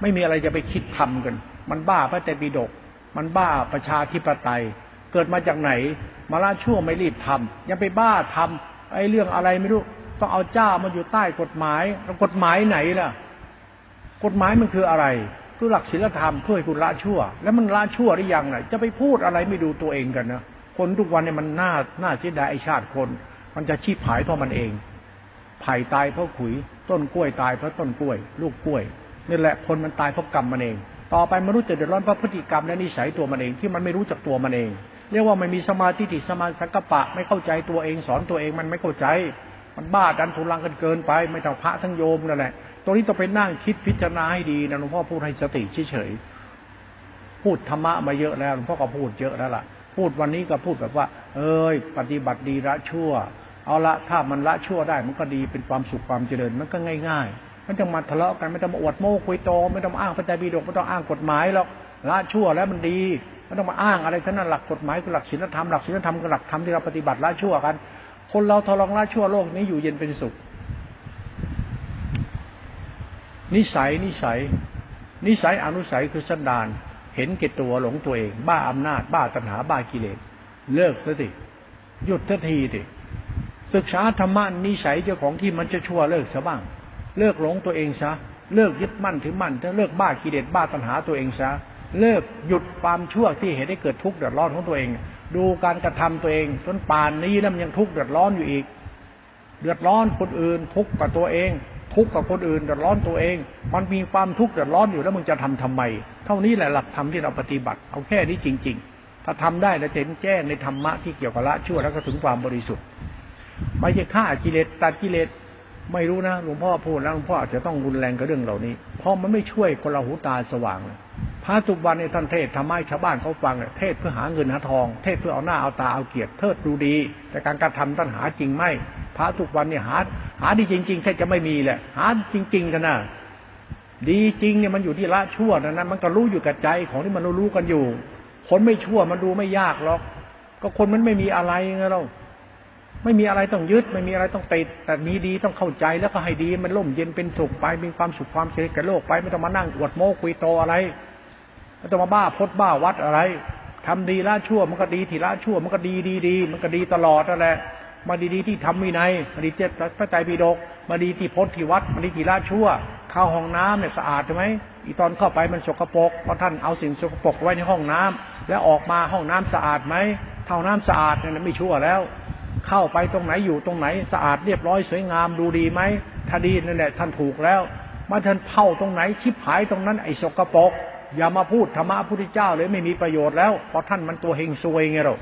ไม่มีอะไรจะไปคิดทำกัน มันบ้าพระเตปิฎกมันบ้าประชาธิปไตย เกิดมาจากไหน มาละชั่วไม่รีบทำยังไปบ้าทำไอ้เรื่องอะไรไม่รู้ต้องเอาเจ้ามาอยู่ใต้กฎหมายแล้วกฎหมายไหนล่ะ กฎหมายมันคืออะไร คือหลักศีลธรรมเพื่อให้คุณละชั่ว แล้วมันละชั่วหรือยังน่ะจะไปพูดอะไรไม่ดูตัวเองกันนะคนทุกวันเนี่ยมันน่าน่าเสียดายไอชาติคน มันจะชีพหายเพราะมันเองไผ่ตายเพราะขุย ต้นกล้วยตายเพราะต้นกล้วย ลูกกล้วยนี่แหละคนมันตายเพราะกรรมมันเอง ต่อไปมนุษย์จะเดือดร้อนเพราะพฤติกรรมและนิสัยตัวมันเองที่มันไม่รู้จักตัวมันเอง เรียกว่าไม่มีสมาธิติสมาสังกปะ ไม่เข้าใจตัวเองสอนตัวเองมันไม่เข้าใจ มันบ้าดันทุลังกันเกินไป ไม่ต้องพระทั้งโยมนั่นแหละ ตรงนี้ต้องไปนั่งคิดพิจารณาให้ดีนะหลวงพ่อพูดให้สติเฉยๆพูดธรรมะมาเยอะแล้วหลวงพ่อก็พูดเยอะแล้วล่ะ พูดวันนี้ก็พูดแบบว่า เอ้ย ปฏิบัติดีละชั่ว เอาละถ้ามันละชั่วได้ มันก็ดีเป็นความสุขความเจริญมันก็ง่ายๆไม่ต้องมาทะเลาะกันไม่ต้องมาอวดโม้คุยโต ไม่ต้องมาอ้างพระไตรปิฎกไม่ต้องอ้างกฎหมายหรอกละชั่วแล้วมันดีไม่ต้องมาอ้างอะไรทั้งนั้นหลักกฎหมายคือหลักศีลธรรมหลักศีลธรรมคือหลักธรรมที่เราปฏิบัติละชั่วกัน คนเราทรองละชั่วโลกนี้อยู่เย็นเป็นสุข นิสัยนิสัย นิสัยอนุสัยคือสันดาน เห็นเกตตัวหลงตัวเอง บ้าอำนาจ บ้าตัณหาบ้ากิเลสเลิกซะสิหยุดทันทีสิศึกษาธรรมะนิสัยเจ้าของที่มันจะชั่วเลิกซะบ้าง เลิกหลงตัวเองซะเลิกยึดมั่นถือมั่นถ้าเลิกบ้ากิเลสบ้าตัณหาตัวเองซะเลิกหยุดความชั่วที่เหตุให้เกิดทุกข์เดือดร้อนของตัวเอง ดูการกระทำตัวเองจนป่านนี้แล้วมันยังทุกข์เดือดร้อนอยู่อีก เดือดร้อนคนอื่นทุกข์กับตัวเอง ทุกข์กับคนอื่นเดือดร้อนตัวเอง มันมีความทุกข์เดือดร้อนอยู่แล้วมึงจะทำทำไม เท่านี้แหละหลักธรรมที่เราปฏิบัติ เอาแค่นี้จริง ๆ ถ้าทำได้แล้วจะเห็นแจ้งในธรรมะที่เกี่ยวกับละชั่วแล้วก็ถึงความบริสุทธิ์ไม่ใช่ฆ่ากิเลสตัดกิเลสไม่รู้นะหลวงพ่อพูดแล้วหลวงพ่ออาจจะต้องรุนแรงกับเรื่องเหล่านี้ เพราะมันไม่ช่วยคนเราหูตาสว่างเลยพระสุวรรณในท่านเทศทำให้ชาวบ้านเขาฟังเทศเพื่อหาเงินหาทอง เทศเพื่อเอาหน้าเอาตาเอาเกียรติเทิดดูดี แต่การกระทำท่านหาจริงไหม พระทุกวันเนี่ยหา หาดีจริงๆแค่จะไม่มีแหละ หาจริง ๆ กันนะดีจริงเนี่ยมันอยู่ที่ละชั่วนะนะมันก็รู้อยู่กับใจของที่มันรู้กันอยู่ คนไม่ชั่วมันดูไม่ยากหรอก ก็คนมันไม่มีอะไรไงเราไม่มีอะไรต้องยึด ไม่มีอะไรต้องติดแต่มีดีต้องเข้าใจแล้วก็ให้ดี มันร่มเย็นเป็นสุขไปมีความสุขความเฉยกับโลกไปไม่ต้องมานั่งอวดโม้คุยโตอะไรไม่ต้องมาบ้าพดบ้าวัดอะไรทำดีละชั่วมันก็ดีทีละชั่วมันก็ดีดีดีมันก็ดีตลอดนั่นแหละ มาดีดีที่ทำวินัยมาดีเจ็ดพระใจปีดกมาดีที่พดที่วัดมาดีที่ละชั่ว เข้าห้องน้ำเนี่ยสะอาดใช่ไหมอีตอนเข้าไปมันสกปรกเพราะท่านเอาสิ่งสกปรกไว้ในห้องน้ำแล้วออกมาห้องน้ำสะอาดไหมเท่าน้ำสะอาดเนี่ยไม่ชั่วแล้ว เข้าไปตรงไหนอยู่ตรงไหนสะอาดเรียบร้อยสวยงามดูดีไหมถ้าดีนั่นแหละท่านถูกแล้วมาท่านเผาตรงไหนชิบหายตรงนั้นไอ้สกปรกอย่ามาพูดธรรมะพุทธเจ้าเลยไม่มีประโยชน์แล้วเพราะท่านมันตัวเฮงซวยไงเรา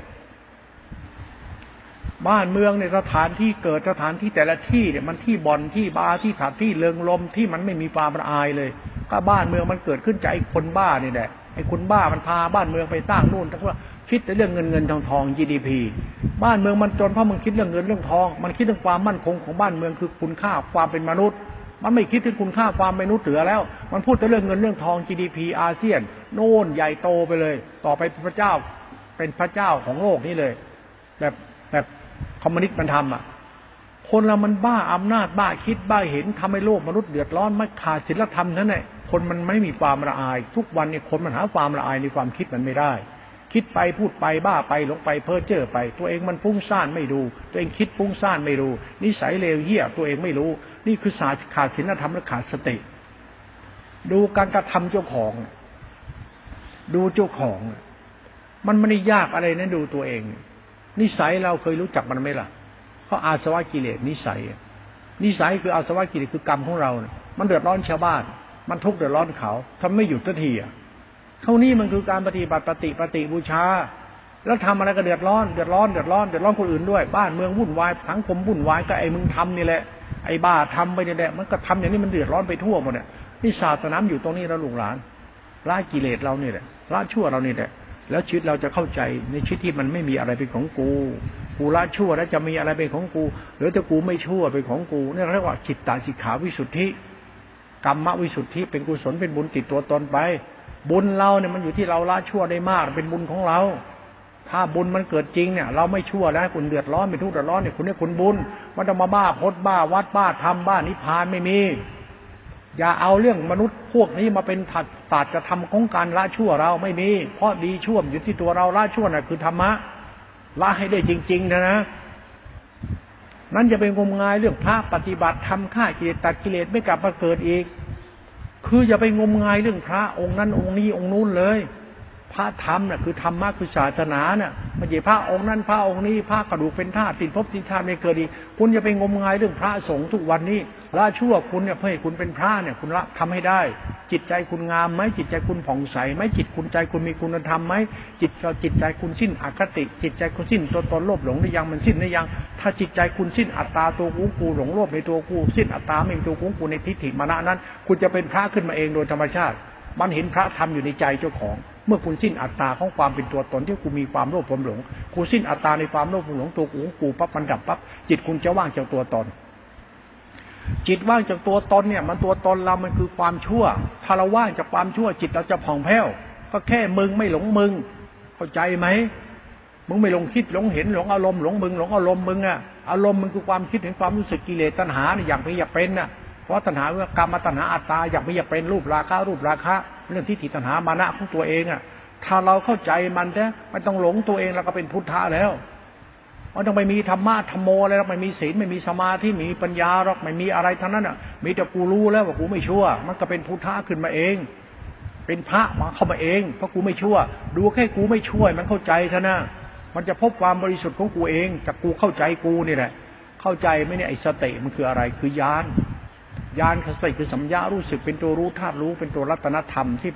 บ้านเมืองในสถานที่เกิดสถานที่แต่ละที่เนี่ยมันที่บ่อนที่บาร์ที่สถานที่เลิงลมที่มันไม่มีความระอายเลย ก็บ้านเมืองมันเกิดขึ้นจากไอ้คนบ้านี่แหละไอ้คนบ้ามันพาบ้านเมืองไปสร้างนู่นทั้งว่าคิดแต่เรื่องเงินเงินทองทอง GDP บ้านเมืองมันจนเพราะมันคิดเรื่องเงินเรื่องทอง มันคิดเรื่องความมั่นคงของบ้านเมืองคือคุณค่าความเป็นมนุษย์ มันไม่คิดถึงคุณค่าความเป็นมนุษย์เหลือแล้ว มันพูดแต่เรื่องเงินเรื่องทอง GDP อาเซียน โน่นใหญ่โตไปเลย ต่อไปพระเจ้าเป็นพระเจ้าของโลกนี้เลยแบบแบบ คอมมิวนิสต์มันทำอะ คนเรามันบ้าอำนาจบ้าคิดบ้าเห็นทำให้โลกมนุษย์เดือดร้อนไม่ขาดศีลธรรมนั่นแหละคนมันไม่มีความละอาย ทุกวันเนี่ยคนมันหาความละอายในความคิดมันไม่ได้ คิดไปพูดไปบ้าไปหลงไปเพ้อเจ้อไป ตัวเองมันฟุ้งซ่านไม่ดู ตัวเองคิดฟุ้งซ่านไม่รู้นิสัยเลวเหี้ยตัวเองไม่รู้ นี่คือศาสตร์ขาดศีลธรรมและขาดสติ ดูการกระทำเจ้าของ ดูเจ้าของ มันไม่ได้ยากอะไรนะดูตัวเอง นิสัยเราเคยรู้จักมันไหมล่ะเพราะอาสวะกิเลสนิสัย นิสัยคืออาสวะกิเลสคือกรรมของเรา มันเดือดร้อนชาวบ้าน มันทุกข์เดือดร้อนเขาทำไม่หยุดสักทีอะเท่านี้มันคือการปฏิบัติปฏิปฏิบูชา แล้วทำอะไรก็เดือดร้อนเดือดร้อนเดือดร้อนเดือดร้อนคนอื่นด้วยบ้านเมืองวุ่นวายทั้งคมวุ่นวายก็ไอ้มึงทำนี่แหละไอ้บ้าทำไปนี่แหละมันก็ทำอย่างนี้มันเดือดร้อนไปทั่วหมดเนี่ยนี่ศาสนาอยู่ตรงนี้แล้วลูกหลานละกิเลสเราเนี่ยแหละละชั่วเราเนี่ยแหละ แล้วชีวิตเราจะเข้าใจในชีวิตที่มันไม่มีอะไรเป็นของกูกูละชั่วแล้วจะมีอะไรเป็นของกู หรือถ้ากูไม่ชั่วเป็นของกูนี่เรียกว่าจิตตาสิกขาวิสุทธิกรรมวิสุทธิเป็นกุศลเป็นบุญติดตัวตนไป บุญเราเนี่ยมันอยู่ที่เราละชั่วได้มากเป็นบุญของเรา ถ้าบุญมันเกิดจริงเนี่ย เราไม่ชั่วแล้วคุณเดือดร้อนไม่ทุกข์เดือดร้อนเนี่ยคุณเนี่ยคุณบุญมันจะมาบ้าพดบ้าวัดบ้าทำบ้านิพพานไม่มี อย่าเอาเรื่องมนุษย์พวกนี้มาเป็นถัดศาสตัดจะทำของการละชั่วเราไม่มี เพราะดีชั่วอยู่ที่ตัวเราละชั่วน่ะคือธรรมะละให้ได้จริงๆนะนะนั่นจะเป็นงมงายเรื่องพระปฏิบัติทำฆ่ากิเลสตัดกิเลสไม่กลับมาเกิดอีก คืออย่าไปงมงายเรื่องพระองค์นั้นองค์นี้องค์นู้นเลย พระธรรมน่ะคือธรรมะคือศาสนาเนี่ยไม่ใช่พระองค์นั้นพระองค์นี้พระกระดูกเป็นธาตุติดภพติดธาตุไม่เกิดอีกคุณอย่าไปงมงายเรื่องพระสงฆ์ทุกวันนี้ ละชั่วคุณเนี่ยเพื่อให้คุณเป็นพระเนี่ยคุณละทำให้ได้ จิตใจคุณงามไหมจิตใจคุณผ่องใสไหมจิตคุณใจคุณมีคุณธรรมไหมจิตจิตใจคุณสิ้นอคติ จิตใจคุณสิ้นตัวตนโลภหลงหรือยังมันสิ้นหรือยัง ถ้าจิตใจคุณสิ้นอัตตาตัวกูกูหลงโลภในตัวกูสิ้นอัตตาไม่มีตัวกูกูในทิฏฐิมานะนั้น คุณจะเป็นพระขึ้นมาเองโดยธรรมชาติ มันเห็นพระธรรมอยู่ในใจเจ้าของเมื่อคุณสิ้นอัตตาของความเป็นตัวตนที่กูมีความโลภความหลงกูสิ้นอัตตาในความโลภความหลงตัวกูกูปั๊บมันดับปั๊บจิตคุณจะว่างจากตัวตน จิตว่างจากตัวตนเนี่ย มันตัวตนเรามันคือความชั่ว ถ้าเราว่างจากความชั่ว จิตเราจะผ่องแผ้ว ก็แค่มึงไม่หลงมึง เข้าใจไหมมึงไม่หลงคิดหลงเห็นหลงอารมณ์หลงมึงหลงอารมณ์มึงอะอารมณ์มึงคือความคิดเห็นความรู้สึกกิเลสตัณหาเนี่ยอยากไปอยากเป็นน่ะเพราะตัณหาว่ากรรมตัณหาอัตตาอย่ากไม่อยากเป็นรูปราคะรูปราคะเรื่องที่ติตัณหามานะของตัวเองอะถ้าเราเข้าใจมันนี่ยไม่ต้องหลงตัวเองเราก็เป็นพุทธะแล้ว มันต้องไม่มีธรรมะธรรมโมอะไรหรอกไม่มีศีลไม่มีสมาธิมีปัญญาหรอกไม่มีอะไรทั้งนั้นอะ มีแต่กูรู้แล้วว่ากูไม่ชั่ว มันก็เป็นพุทธะขึ้นมาเอง เป็นพระมาเข้ามาเอง เพราะกูไม่ชั่ว ดูแค่กูไม่ช่วย มันเข้าใจเท่านะมันจะพบความบริสุทธิ์ของกูเองจากกูเข้าใจกูนี่แหละ เข้าใจไหมเนี่ยไอ้สติมันคืออะไรคือยานญาณคติคือสัมยารู้สึกเป็นตัวรู้ธาตุรู้เป็นตัวรัตนธรรมที่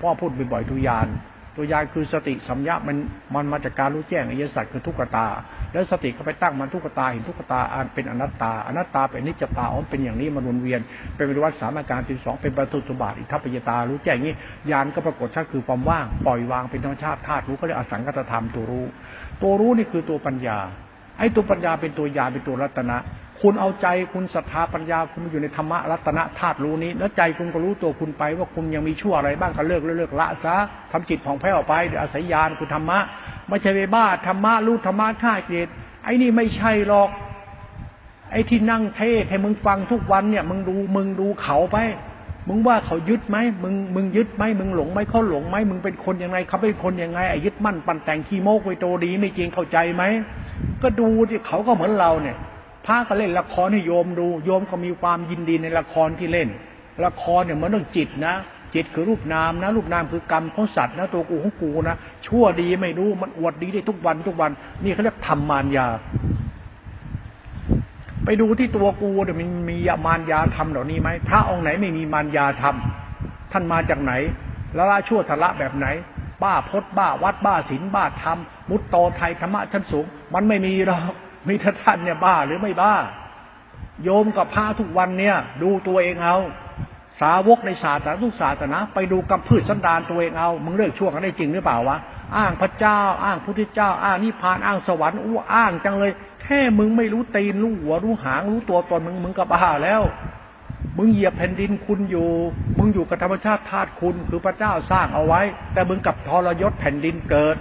พ่อพูดบ่อยๆทุยาน ตัวยานคือสติสัมยามันมันมาจากการรู้แจ้งอริยสัจคือทุกขตา แล้วสติก็ไปตั้งมันทุกขตาเห็นทุกขตาอันเป็นอนัตตาอนัตตาเป็นนิจตาอ๋อเป็นอย่างนี้มันวนเวียน เป็นวิวัฏสามอาการที่สองเป็นประตุสุบาทอิทัปปยตารู้แจ้งนี้ญาณก็ปรากฏชัดคือความว่างปล่อยวางเป็นธรรมชาติธาตุรู้ก็เรียกอสังกตธรรมตัวรู้ ตัวรู้นี่คือตัวปัญญาไอ้ตัวปัญญาเป็นตัวญาเป็นตัวรัตนะ คุณเอาใจคุณศรัทธาปัญญาคุณอยู่ในธรรมะรัตนธาตุรู้นี้ แล้วใจคุณก็รู้ตัวคุณไปว่าคุณยังมีชั่วอะไรบ้างก็เลิกเลิกละซะทำจิตผ่องแผ้วไปโดยอาศัยญาณคือธรรมะไม่ใช่ไปบ้าธรรมะรู้ธรรมะฆ่าเกตไอ้นี่ไม่ใช่หรอก ไอ้ที่นั่งเทศให้มึงฟังทุกวันเนี่ย มึงดูมึงดูเขาไป มึงว่าเขายึดไหมมึงมึงยึดไหมมึงหลงไหมเขาหลงไหมมึงเป็นคนยังไงเขาเป็นคนยังไงไอ้ยึดมั่นปั่นแต่งขี้โมกไว้โตดีไม่จริงเข้าใจไหมก็ดูที่เขาก็เหมือนเราเนี่ย พระก็เล่นละครให้โยมดู โยมก็มีความยินดีในละครที่เล่น ละครเนี่ยมันต้องจิตนะจิตคือรูปนามนะรูปนามคือกรรมของสัตว์นะตัวกูของกูนะชั่วดีไม่รู้มันอวดดีได้ทุกวันทุกวัน นี่เขาเรียกธรรมมารยา ไปดูที่ตัวกูเนี่ยมันมีมารยาธรรมเหล่านี้ไหมพระองค์ไหนไม่มีมารยาธรรมท่านมาจากไหนละละชั่วทละแบบไหน บ้าพดบ้าวัดบ้าศีลบ้าธรรมมุตโตไทยธรรมะชั้นสูง มันไม่มีหรอก มีท่านเนี่ยบ้าหรือไม่บ้า โยมกับพระทุกวันเนี่ย ดูตัวเองเอา สาวกในศาสนาทุกศาสนาไปดูกำพืชสันดานตัวเองเอา มึงเลิกชั่วกันได้จริงหรือเปล่าวะ อ้างพระเจ้า อ้างพุทธเจ้า อ้างนิพพาน อ้างสวรรค์อู้อ้างจังเลย แค่มึงไม่รู้ตีนรู้หัวรู้หางรู้ตัวตนมึงมึงก็บ้าแล้ว มึงเหยียบแผ่นดินคุณอยู่ มึงอยู่กับธรรมชาติธาตุคุณคือพระเจ้าสร้างเอาไว้ แต่มึงกับทรยศแผ่นดินเกิด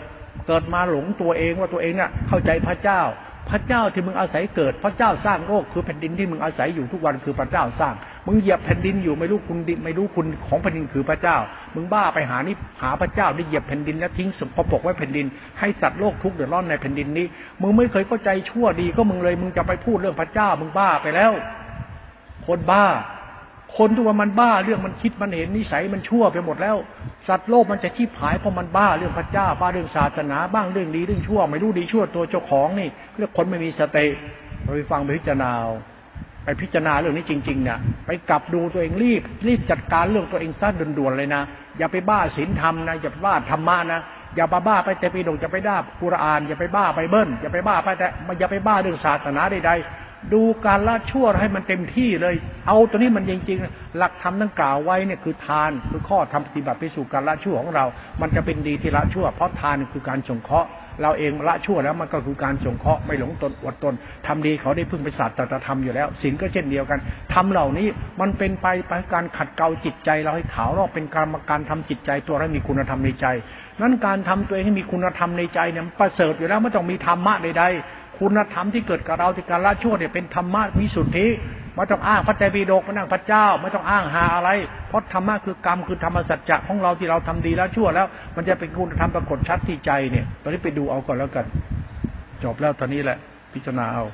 เกิดมาหลงตัวเองว่าตัวเองเนี่ยเข้าใจพระเจ้า พระเจ้าที่มึงอาศัยเกิด พระเจ้าสร้างโลกคือแผ่นดินที่มึงอาศัยอยู่ทุกวันคือพระเจ้าสร้าง มึงเหยียบแผ่นดินอยู่ไม่รู้คุณดิไม่รู้คุณของแผ่นดินคือพระเจ้า มึงบ้าไปหานี่หาพระเจ้าที่เหยียบแผ่นดินแล้วทิ้งสกปรกไว้แผ่นดิน ให้สัตว์โลกทุกเดือดร้อนในแผ่นดินนี้ มึงไม่เคยเข้าใจชั่วดีก็มึงเลย มึงจะไปพูดเรื่องพระเจ้า มึงบ้าไปแล้ว คนบ้า คนทุกวันมันบ้าเรื่องมันคิดมันเห็นนิสัยมันชั่วไปหมดแล้ว สัตว์โลกมันจะชีพหายเพราะมันบ้าเรื่องพระเจ้าบ้าเรื่องศาสนา บ้างเรื่องดีเรื่องชั่ว ไม่รู้ดีชั่วตัวเจ้าของนี่เรียกคนไม่มีสติไปฟังไปพิจารณาไปพิจารณาเรื่องนี้จริงๆเนี่ยไปกลับดูตัวเองรีบ รีบจัดการเรื่องตัวเองซะด่วนๆเลยนะ อย่าไปบ้าศีลธรรมนะอย่าไปบ้าธรรมะนะอย่าบ้าบ้าไปแต่ปีดกอย่าไปด่ากุรอาน อย่าไปบ้าไปเบิ้ลอย่าไปบ้าไปแต่อย่าไปบ้าเรื่องศาสนาใดๆ ดูการละชั่วให้มันเต็มที่เลย เอาตัวนี้มันจริงๆ หลักธรรมทั้งกล่าวไว้เนี่ยคือทานคือข้อทำปฏิบัติไปสู่การละชั่วของเรา มันจะเป็นดีที่ละชั่ว เพราะทานคือการสงเคราะห์ เราเองละชั่วแล้วมันก็คือการสงเคราะห์ไม่หลงตนอดตนทำดีเขาได้พึ่งไปศาสตร์ตธรรมอยู่แล้วศีลก็เช่นเดียวกันทำเหล่านี้มันเป็นไปไปการขัดเกลาจิตใจเราให้ขาวรอบเป็นการมาการทำจิตใจตัวให้มีคุณธรรมในใจนั้นการทำตัวเองให้มีคุณธรรมในใจเนี่ยประเสริฐอยู่แล้วไม่ต้องมีธรรมะใดๆ คุณธรรมที่เกิดกับเราที่การละชั่วเนี่ยเป็นธรรมะวิสุทธิไม่ต้องอ้างพระใจบีดกไม่ต้องพระเจ้า ไม่ต้องอ้างหาอะไร เพราะธรรมะคือกรรมคือธรรมสัจจะของเราที่เราทำดีแล้วชั่วแล้ว มันจะเป็นคุณธรรมปรากฏชัดที่ใจเนี่ยตอนนี้ไปดูเอาก่อนแล้วกัน จบแล้วตอนนี้แหละ พิจารณาเอา